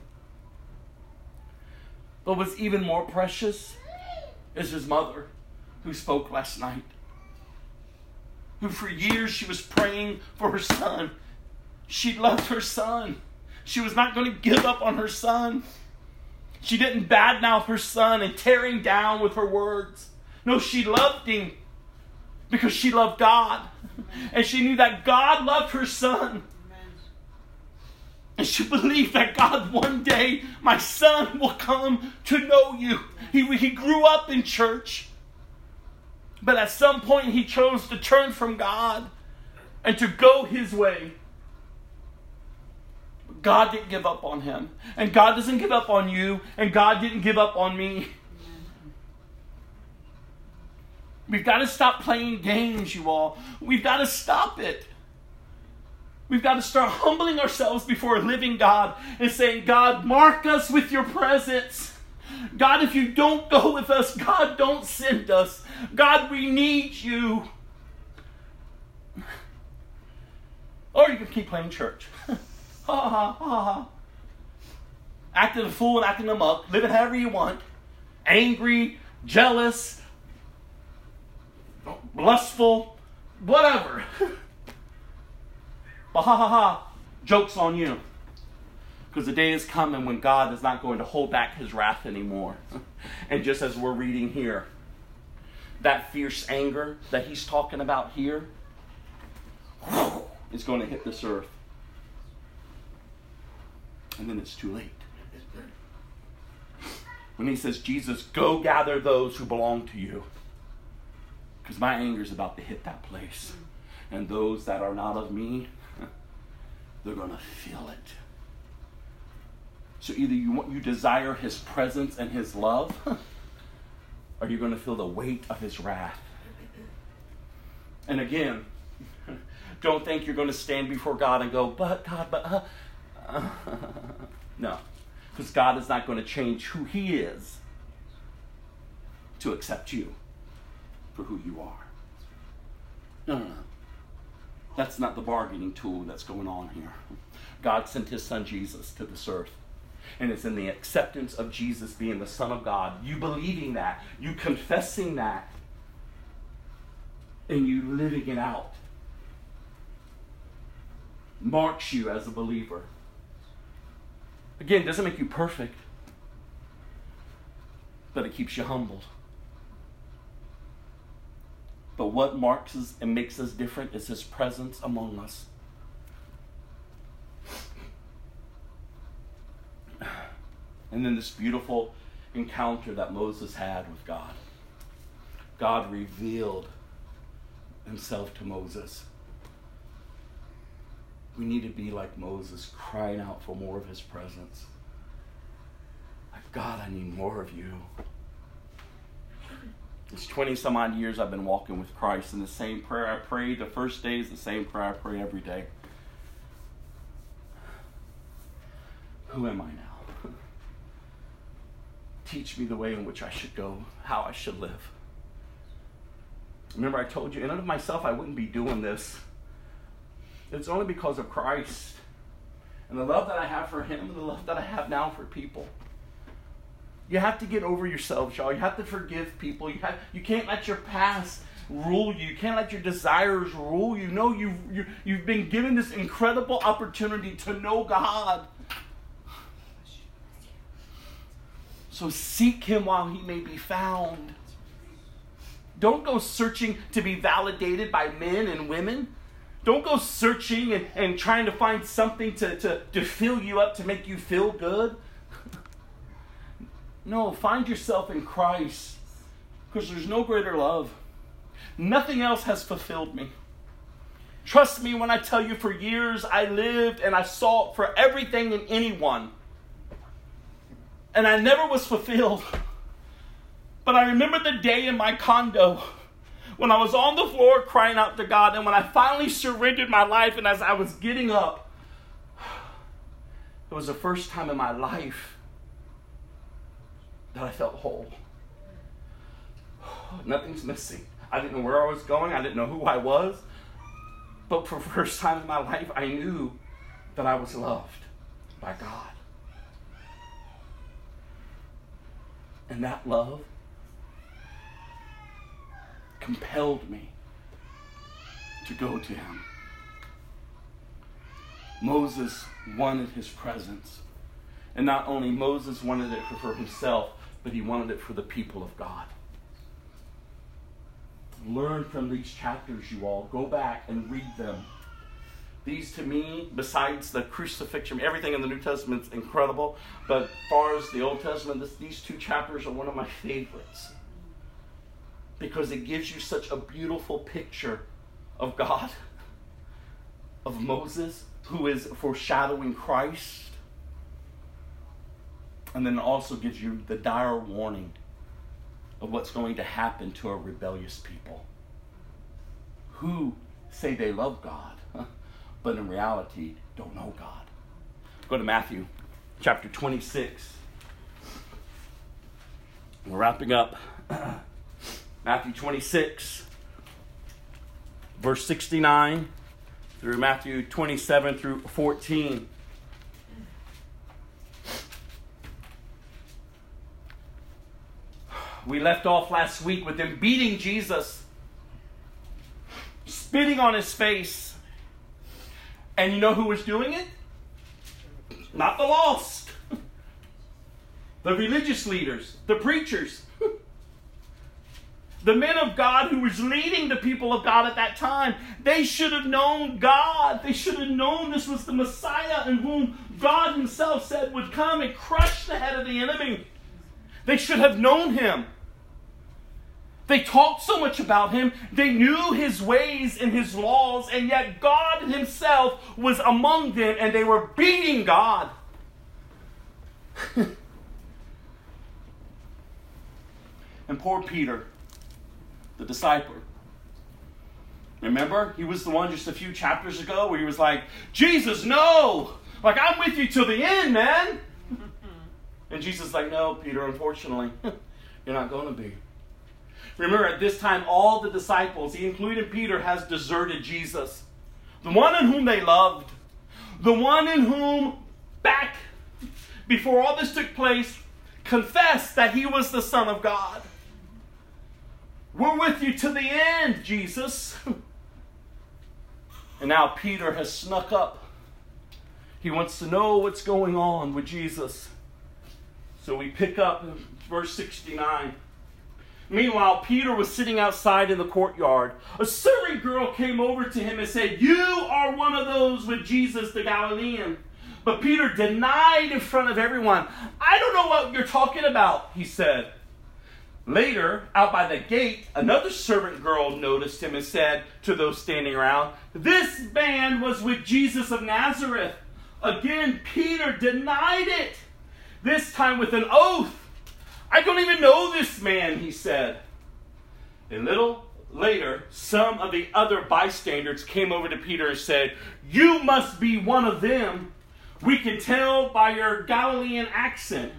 But what's even more precious is his mother, who spoke last night, who for years she was praying for her son. She loved her son. She was not going to give up on her son. She didn't badmouth her son and tear him down with her words. No, she loved him because she loved God. And she knew that God loved her son. And she believed that God, one day, my son will come to know you. He, he grew up in church. But at some point, he chose to turn from God and to go his way. God didn't give up on him. And God doesn't give up on you. And God didn't give up on me. We've got to stop playing games, you all. We've got to stop it. We've got to start humbling ourselves before a living God and saying, God, mark us with your presence. God, if you don't go with us, God, don't send us. God, we need you. Or you can keep playing church. ha ha ha ha. Acting a fool and acting a muck, living however you want, angry, jealous, lustful, whatever. but ha ha ha, joke's on you. Because the day is coming when God is not going to hold back his wrath anymore. and just as we're reading here, that fierce anger that he's talking about here is going to hit this earth. And then it's too late. When he says, Jesus, go gather those who belong to you. Because my anger is about to hit that place. And those that are not of me, they're going to feel it. So either you want you desire his presence and his love, or you're going to feel the weight of his wrath. And again, don't think you're going to stand before God and go, but God, but uh, uh. no, because God is not going to change who He is to accept you for who you are. No, no, no. That's not the bargaining tool that's going on here. God sent His Son Jesus to this earth. And it's in the acceptance of Jesus being the Son of God, you believing that, you confessing that, and you living it out marks you as a believer. Again, doesn't make you perfect, but it keeps you humbled. But what marks us and makes us different is His presence among us. And then this beautiful encounter that Moses had with God. God revealed Himself to Moses. We need to be like Moses, crying out for more of his presence. Like, God, I need more of you. It's 20 some odd years I've been walking with Christ, and the same prayer I prayed the first day is the same prayer I pray every day. Who am I now? Teach me the way in which I should go, how I should live. Remember, I told you, in and of myself, I wouldn't be doing this. It's only because of Christ and the love that I have for Him and the love that I have now for people. You have to get over yourselves, y'all. You have to forgive people. You have you can't let your past rule you. You can't let your desires rule you. No, you you you've been given this incredible opportunity to know God. So seek him while he may be found. Don't go searching to be validated by men and women. Don't go searching and, and trying to find something to, to, to fill you up, to make you feel good. No, find yourself in Christ because there's no greater love. Nothing else has fulfilled me. Trust me when I tell you, for years I lived and I sought for everything and anyone. And I never was fulfilled. But I remember the day in my condo when I was on the floor crying out to God, and when I finally surrendered my life, and as I was getting up, it was the first time in my life that I felt whole. Nothing's missing. I didn't know where I was going, I didn't know who I was, but for the first time in my life, I knew that I was loved by God. And that love compelled me to go to him. Moses wanted his presence. And not only Moses wanted it for himself, but he wanted it for the people of God. Learn from these chapters, you all. Go back and read them. These, to me, besides the crucifixion, everything in the New Testament is incredible. But as far as the Old Testament, this, these two chapters are one of my favorites because it gives you such a beautiful picture of God, of Moses, who is foreshadowing Christ, and then it also gives you the dire warning of what's going to happen to a rebellious people who say they love God, but in reality don't know God. Go to Matthew chapter 26. We're wrapping up. Matthew 26, verse 69 through Matthew 27 through 14. We left off last week with them beating Jesus, spitting on his face. And you know who was doing it? Not the lost, the religious leaders, the preachers the men of God who was leading the people of God at that time, they should have known God. They should have known this was the Messiah in whom God Himself said would come and crush the head of the enemy. They should have known Him. They talked so much about Him, they knew His ways and His laws, and yet God Himself was among them and they were beating God. and poor Peter the disciple. Remember? He was the one just a few chapters ago where he was like, Jesus, no! Like, I'm with you till the end, man! And Jesus is like, no, Peter, unfortunately, you're not going to be. Remember, at this time, all the disciples, he included Peter, has deserted Jesus. The one in whom they loved. The one in whom, back before all this took place, confessed that he was the Son of God. We're with you to the end, Jesus. and now Peter has snuck up. He wants to know what's going on with Jesus. So we pick up verse 69. Meanwhile, Peter was sitting outside in the courtyard. A servant girl came over to him and said, You are one of those with Jesus the Galilean. But Peter denied in front of everyone. I don't know what you're talking about, he said. Later, out by the gate, another servant girl noticed him and said to those standing around, This man was with Jesus of Nazareth. Again, Peter denied it, this time with an oath. I don't even know this man, he said. A little later, some of the other bystanders came over to Peter and said, You must be one of them. We can tell by your Galilean accent.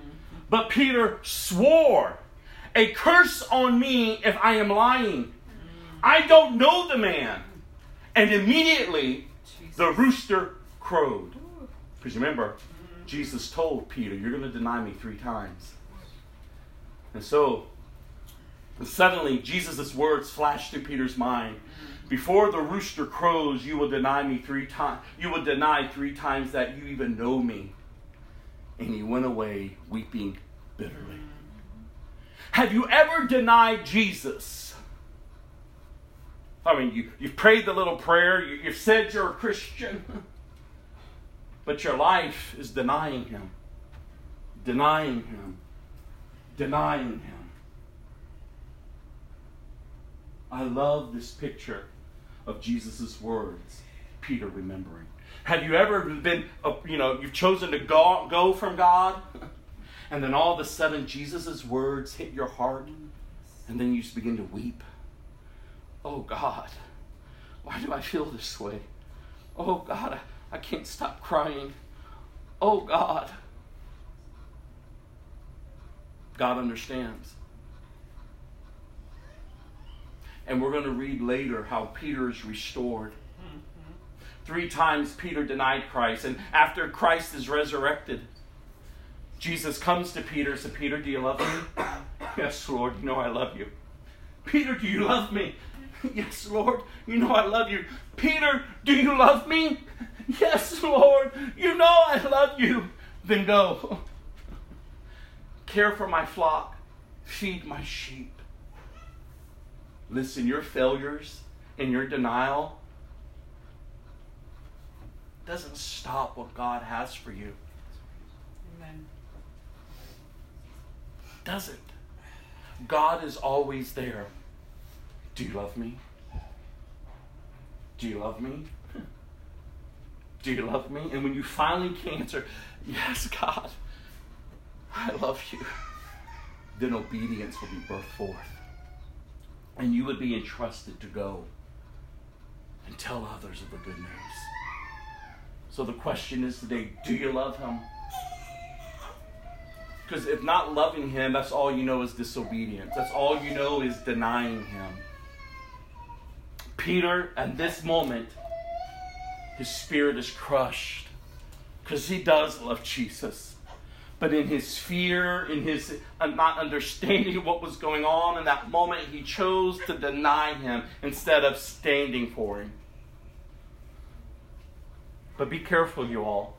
But Peter swore, A curse on me if I am lying. I don't know the man. And immediately the rooster crowed. Because remember, Jesus told Peter, You're going to deny me three times. And so, suddenly, Jesus' words flashed through Peter's mind. Before the rooster crows, you will deny me three times. You will deny three times that you even know me. And he went away weeping bitterly. Have you ever denied Jesus? I mean, you, you've prayed the little prayer, you, you've said you're a Christian, but your life is denying him. Denying him. Denying him. I love this picture of Jesus' words, Peter remembering. Have you ever been, uh, you know, you've chosen to go, go from God, and then all of a sudden Jesus' words hit your heart, and then you just begin to weep? Oh God, why do I feel this way? Oh God, I, can't stop crying. Oh God. God understands. And we're going to read later how Peter is restored. Three times Peter denied Christ, and after Christ is resurrected, Jesus comes to Peter and says, Peter, do you love me? yes, Lord, you know I love you. Peter, do you love me? Yes, Lord, you know I love you. Peter, do you love me? Yes, Lord, you know I love you. Then go. Care for my flock, feed my sheep. Listen, your failures and your denial doesn't stop what God has for you. Amen. Doesn't. God is always there. Do you love me? Do you love me? Do you love me? And when you finally can answer, Yes, God, I love you, then obedience will be birthed forth. And you would be entrusted to go and tell others of the good news. So the question is today do you love Him? Because if not loving Him, that's all you know is disobedience. That's all you know is denying Him. Peter, at this moment, his spirit is crushed because he does love Jesus. But in his fear, in his uh, not understanding what was going on in that moment, he chose to deny him instead of standing for him. But be careful, you all.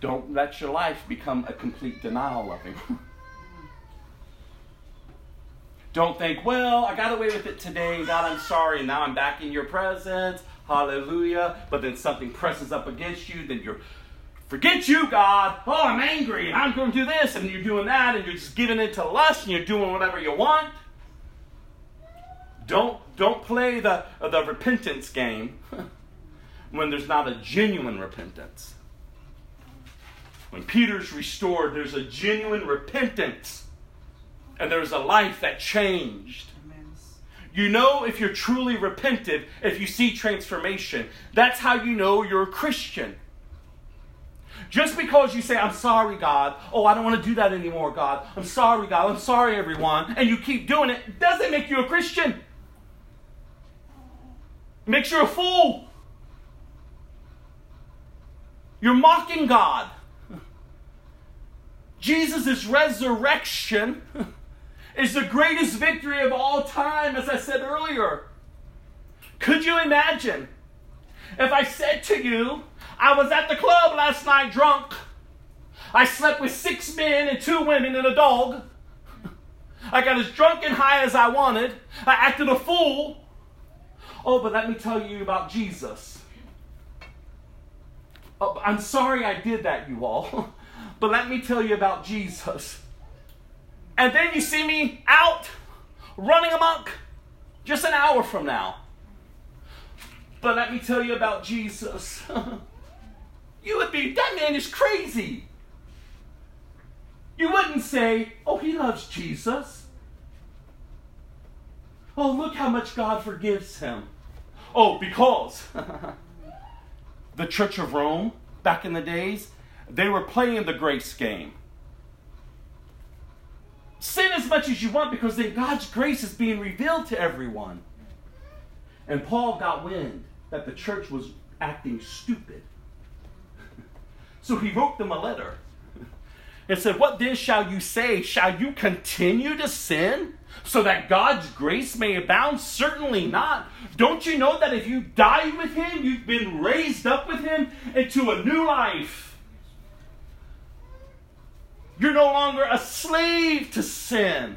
Don't let your life become a complete denial of him. Don't think, well, I got away with it today. God, I'm sorry. Now I'm back in your presence. Hallelujah. But then something presses up against you. Then you're, forget you, God. Oh, I'm angry. And I'm going to do this. And you're doing that. And you're just giving it to lust. And you're doing whatever you want. Don't, don't play the, the repentance game when there's not a genuine repentance. When Peter's restored, there's a genuine repentance and there's a life that changed. You know if you're truly repentant if you see transformation. That's how you know you're a Christian. Just because you say, I'm sorry, God, oh, I don't want to do that anymore, God, I'm sorry, God, I'm sorry, everyone, and you keep doing it, doesn't make you a Christian. It makes you a fool. You're mocking God. Jesus' resurrection is the greatest victory of all time, as I said earlier. Could you imagine if I said to you, I was at the club last night drunk, I slept with six men and two women and a dog, I got as drunk and high as I wanted, I acted a fool. Oh, but let me tell you about Jesus. Oh, I'm sorry I did that, you all. But let me tell you about Jesus. And then you see me out running amok just an hour from now. But let me tell you about Jesus. you would be, that man is crazy. You wouldn't say, oh, he loves Jesus. Oh, look how much God forgives him. Oh, because the Church of Rome, back in the days, they were playing the grace game. Sin as much as you want because then God's grace is being revealed to everyone. And Paul got wind that the church was acting stupid. So he wrote them a letter and said, What then shall you say? Shall you continue to sin so that God's grace may abound? Certainly not. Don't you know that if you die with him, you've been raised up with him into a new life? You're no longer a slave to sin.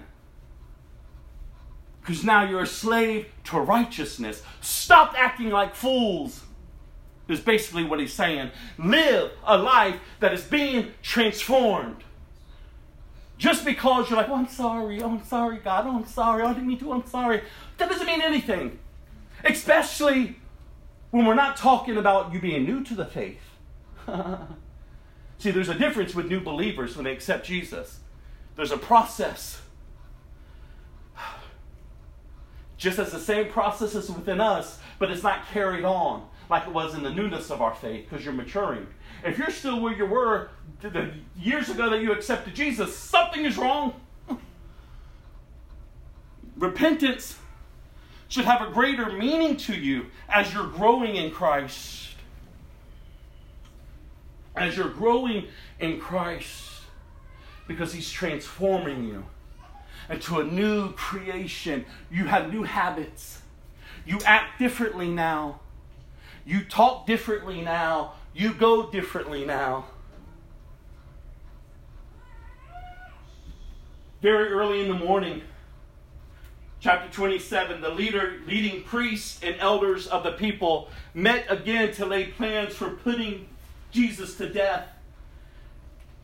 Because now you're a slave to righteousness. Stop acting like fools is basically what he's saying. Live a life that is being transformed. Just because you're like, oh, I'm sorry, oh, I'm sorry, God, oh, I'm sorry, oh, I didn't mean to, oh, I'm sorry. That doesn't mean anything. Especially when we're not talking about you being new to the faith. See, there's a difference with new believers when they accept Jesus. There's a process. Just as the same process is within us, but it's not carried on like it was in the newness of our faith because you're maturing. If you're still where you were the years ago that you accepted Jesus, something is wrong. Repentance should have a greater meaning to you as you're growing in Christ. As you're growing in Christ, because He's transforming you into a new creation. You have new habits. You act differently now. You talk differently now. You go differently now. Very early in the morning, chapter 27, the leader, leading priests and elders of the people met again to lay plans for putting Jesus to death.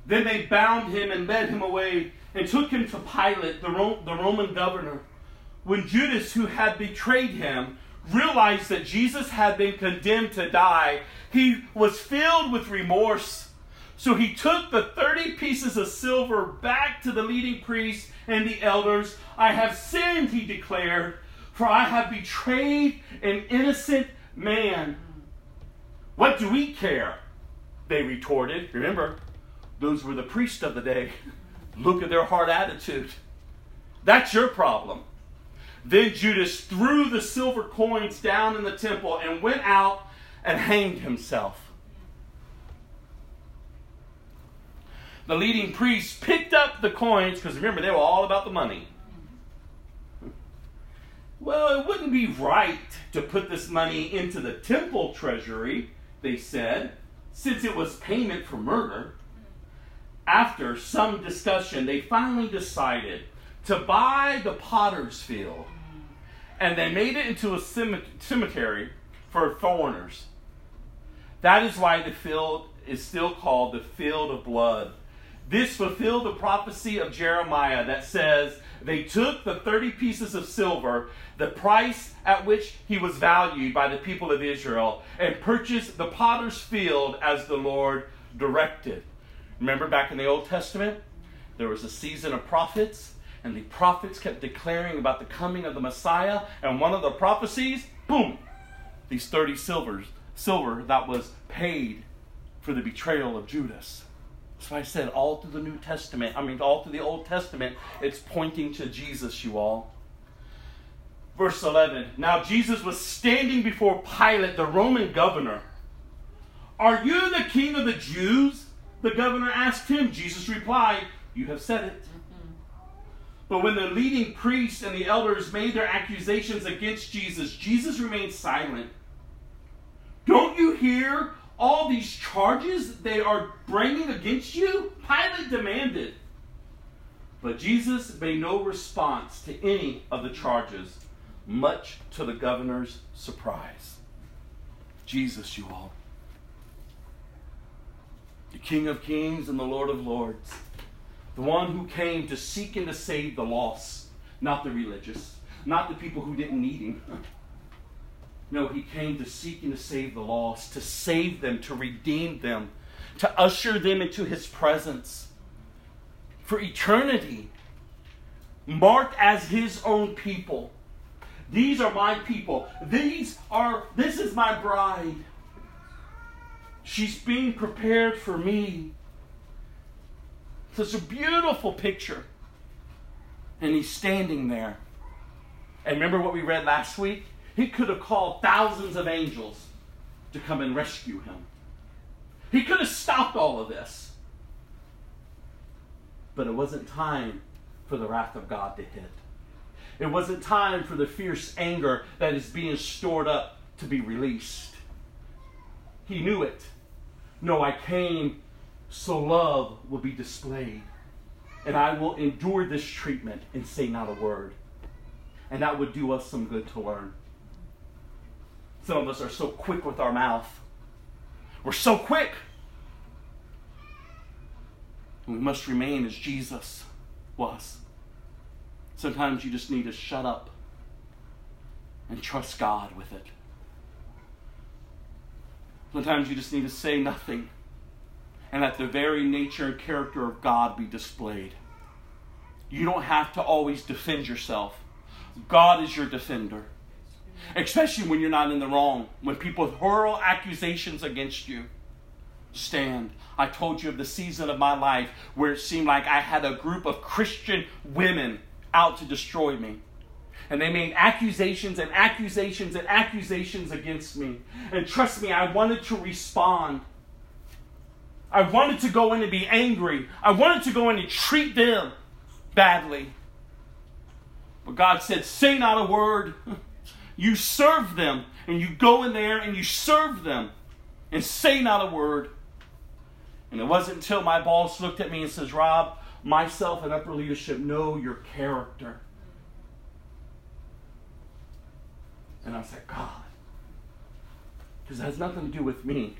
Then they bound him and led him away and took him to Pilate, the, Ro- the Roman governor. When Judas, who had betrayed him, realized that Jesus had been condemned to die, he was filled with remorse. So he took the 30 pieces of silver back to the leading priests and the elders. I have sinned, he declared, for I have betrayed an innocent man. What do we care? They retorted. Remember, those were the priests of the day. Look at their hard attitude. That's your problem. Then Judas threw the silver coins down in the temple and went out and hanged himself. The leading priests picked up the coins because remember, they were all about the money. Well, it wouldn't be right to put this money into the temple treasury, they said, since it was payment for murder. After some discussion, they finally decided to buy the potter's field and they made it into a cemetery for foreigners. That is why the field is still called the field of blood. This fulfilled the prophecy of Jeremiah that says, They took the 30 pieces of silver, the price at which he was valued by the people of Israel, and purchased the potter's field as the Lord directed. Remember back in the Old Testament, there was a season of prophets, and the prophets kept declaring about the coming of the Messiah. And one of the prophecies, boom, these 30 silvers, silver that was paid for the betrayal of Judas. So I said, all through the New Testament, I mean, all through the Old Testament, it's pointing to Jesus, you all. Verse 11 Now Jesus was standing before Pilate, the Roman governor. Are you the king of the Jews? The governor asked him. Jesus replied, You have said it. Mm-hmm. But when the leading priests and the elders made their accusations against Jesus, Jesus remained silent. Don't you hear all these charges they are bringing against you? Pilate demanded. But Jesus made no response to any of the charges, much to the governor's surprise. Jesus, you all. The King of Kings and the Lord of Lords the one who came to seek and to save the lost, not the religious, not the people who didn't need him. No, he came to seek and to save the lost, to save them, to redeem them, to usher them into his presence for eternity, marked as his own people. These are my people. These are, this is my bride. She's being prepared for me. Such a beautiful picture. And he's standing there. And remember what we read last week? He could have called thousands of angels to come and rescue him. He could have stopped all of this. But it wasn't time for the wrath of God to hit. It wasn't time for the fierce anger that is being stored up to be released. He knew it. No, I came so love will be displayed. And I will endure this treatment and say not a word. And that would do us some good to learn. Some of us are so quick with our mouth. We're so quick. We must remain as Jesus was. Sometimes you just need to shut up and trust God with it. Sometimes you just need to say nothing and let the very nature and character of God be displayed. You don't have to always defend yourself. God is your defender. Especially when you're not in the wrong, when people hurl accusations against you. Stand. I told you of the season of my life where it seemed like I had a group of Christian women out to destroy me. And they made accusations and accusations and accusations against me. And trust me, I wanted to respond. I wanted to go in and be angry. I wanted to go in and treat them badly. But God said, Say not a word. You serve them, and you go in there and you serve them, and say not a word. And it wasn't until my boss looked at me and says, Rob, myself and upper leadership know your character. And I said, God, because it has nothing to do with me,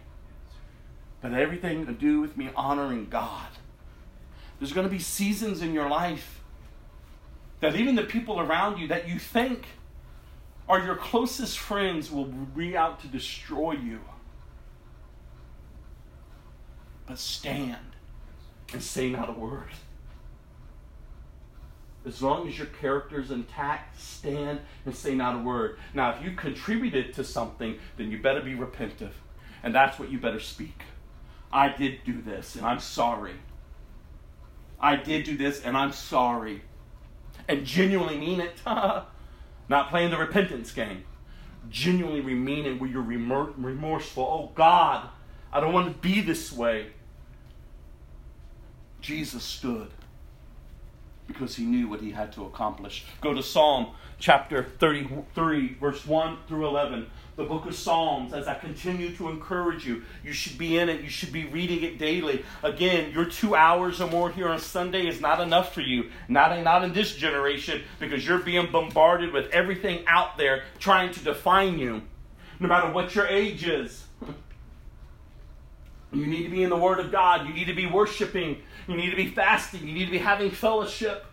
but everything to do with me honoring God. There's going to be seasons in your life that even the people around you that you think are your closest friends will be out to destroy you. But stand and say not a word. As long as your character is intact, stand and say not a word. Now, if you contributed to something, then you better be repentive. And that's what you better speak. I did do this, and I'm sorry. I did do this, and I'm sorry. And genuinely mean it. Not playing the repentance game. Genuinely meaning where you're remor- remorseful. Oh, God, I don't want to be this way. Jesus stood because he knew what he had to accomplish. Go to Psalm chapter 33, verse 1 through 11. The book of Psalms, as I continue to encourage you, you should be in it. You should be reading it daily. Again, your two hours or more here on Sunday is not enough for you. Not, not in this generation, because you're being bombarded with everything out there trying to define you, no matter what your age is. You need to be in the Word of God. You need to be worshiping. You need to be fasting. You need to be having fellowship.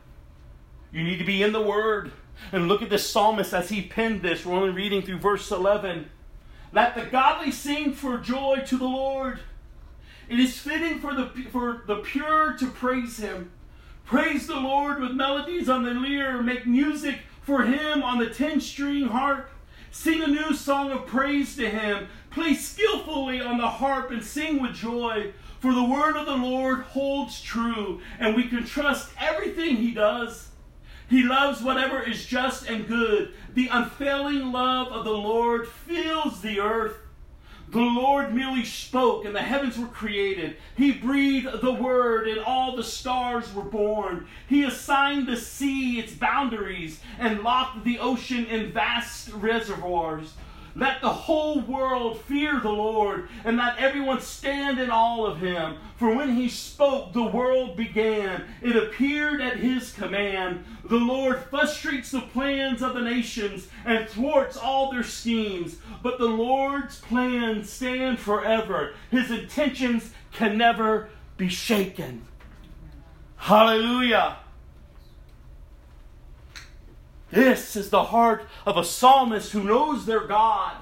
You need to be in the Word. And look at the psalmist as he penned this. We're only reading through verse 11. Let the godly sing for joy to the Lord. It is fitting for the, for the pure to praise him. Praise the Lord with melodies on the lyre. Make music for him on the ten string harp. Sing a new song of praise to him. Play skillfully on the harp and sing with joy. For the word of the Lord holds true, and we can trust everything he does. He loves whatever is just and good. The unfailing love of the Lord fills the earth. The Lord merely spoke, and the heavens were created. He breathed the word, and all the stars were born. He assigned the sea its boundaries and locked the ocean in vast reservoirs. Let the whole world fear the Lord, and let everyone stand in awe of him. For when he spoke, the world began. It appeared at his command. The Lord frustrates the plans of the nations and thwarts all their schemes. But the Lord's plans stand forever, his intentions can never be shaken. Hallelujah. This is the heart of a psalmist who knows their God.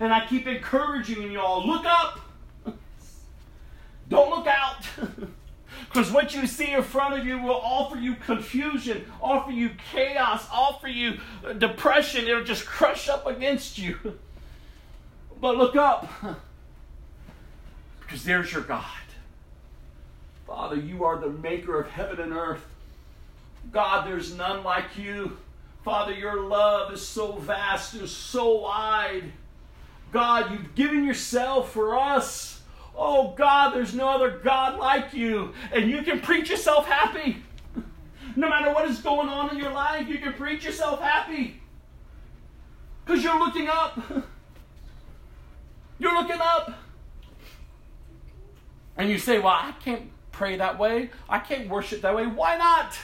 And I keep encouraging you all look up. Don't look out. Because what you see in front of you will offer you confusion, offer you chaos, offer you uh, depression. It'll just crush up against you. But look up, because there's your God. Father, you are the maker of heaven and earth. God, there's none like you. Father, your love is so vast and so wide. God, you've given yourself for us. Oh, God, there's no other God like you. And you can preach yourself happy. No matter what is going on in your life, you can preach yourself happy. Because you're looking up. You're looking up. And you say, Well, I can't pray that way. I can't worship that way. Why not?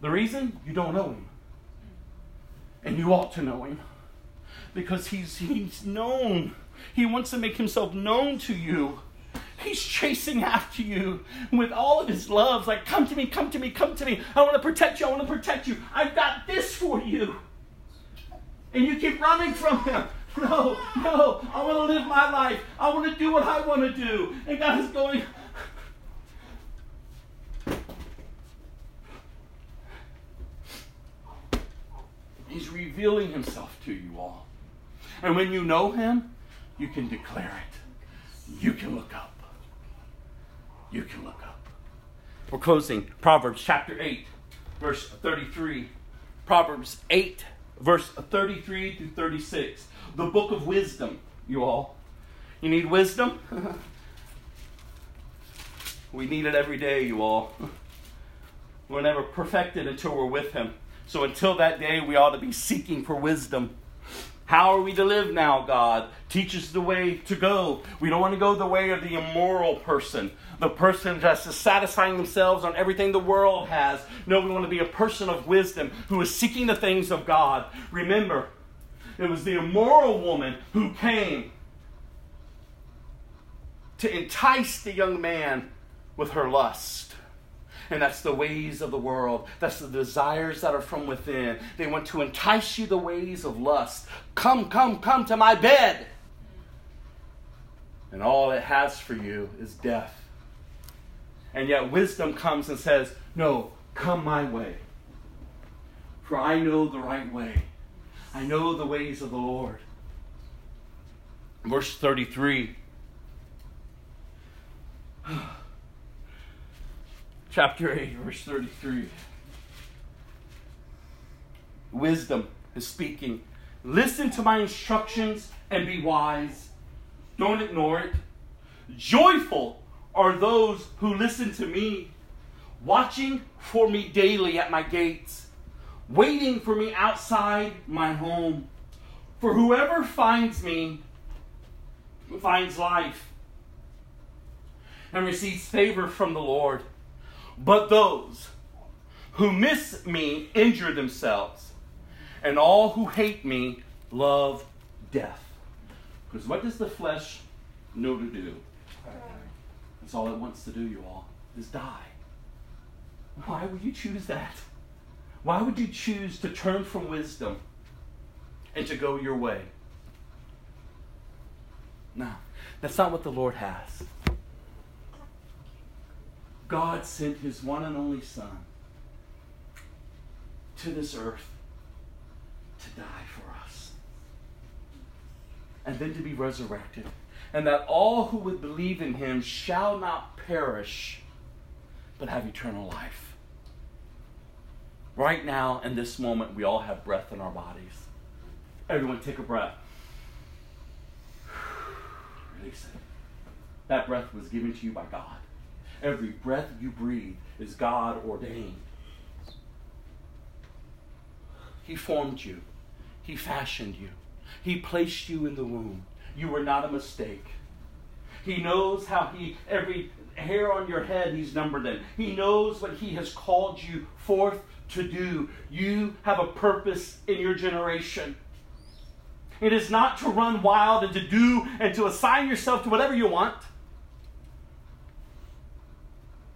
The reason? You don't know him. And you ought to know him. Because he's, he's known. He wants to make himself known to you. He's chasing after you with all of his love. Like, come to me, come to me, come to me. I want to protect you. I want to protect you. I've got this for you. And you keep running from him. No, no, I want to live my life. I want to do what I want to do. And God is going, He's revealing himself to you all. And when you know him, you can declare it. You can look up. You can look up. We're closing Proverbs chapter 8, verse 33. Proverbs 8, verse 33 through 36. The book of wisdom, you all. You need wisdom? we need it every day, you all. We're never perfected until we're with Him. So until that day, we ought to be seeking for wisdom. How are we to live now, God? Teach us the way to go. We don't want to go the way of the immoral person, the person that's just satisfying themselves on everything the world has. No, we want to be a person of wisdom who is seeking the things of God. Remember, it was the immoral woman who came to entice the young man with her lust. And that's the ways of the world. That's the desires that are from within. They want to entice you the ways of lust. Come, come, come to my bed. And all it has for you is death. And yet wisdom comes and says, No, come my way. For I know the right way. I know the ways of the Lord. Verse 33. Chapter 8, verse 33. Wisdom is speaking. Listen to my instructions and be wise. Don't ignore it. Joyful are those who listen to me, watching for me daily at my gates, waiting for me outside my home. For whoever finds me finds life and receives favor from the Lord. But those who miss me injure themselves, and all who hate me love death. Because what does the flesh know to do? That's all it wants to do, you all, is die. Why would you choose that? Why would you choose to turn from wisdom and to go your way? No, that's not what the Lord has. God sent his one and only Son to this earth to die for us and then to be resurrected, and that all who would believe in him shall not perish but have eternal life. Right now, in this moment, we all have breath in our bodies. Everyone, take a breath. Release it. That breath was given to you by God. Every breath you breathe is God ordained. He formed you, He fashioned you, He placed you in the womb. You were not a mistake. He knows how He, every hair on your head, He's numbered them. He knows what He has called you forth to do. You have a purpose in your generation. It is not to run wild and to do and to assign yourself to whatever you want.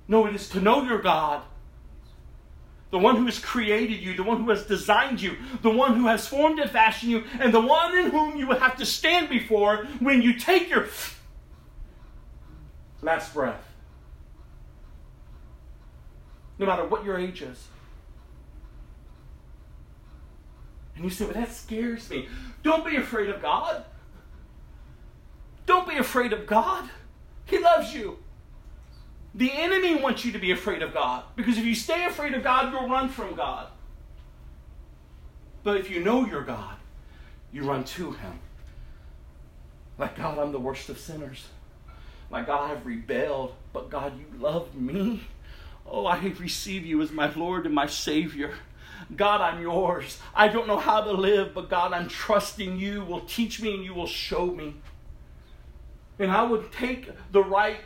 No, it is to know your God, the one who has created you, the one who has designed you, the one who has formed and fashioned you, and the one in whom you will have to stand before when you take your last breath. no matter what your age is. And you say, well, that scares me. Don't be afraid of God. Don't be afraid of God. He loves you. The enemy wants you to be afraid of God because if you stay afraid of God, you'll run from God. But if you know your God, you run to Him. Like, God, I'm the worst of sinners. Like, God, I've rebelled, but God, you love me. Oh, I receive you as my Lord and my Savior. God, I'm yours. I don't know how to live, but God, I'm trusting you will teach me and you will show me. And I would take the right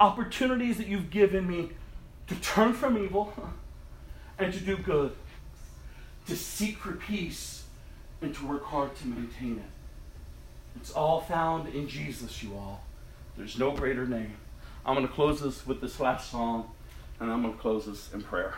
opportunities that you've given me to turn from evil and to do good, to seek for peace and to work hard to maintain it. It's all found in Jesus, you all. There's no greater name. I'm going to close this with this last song, and I'm going to close this in prayer.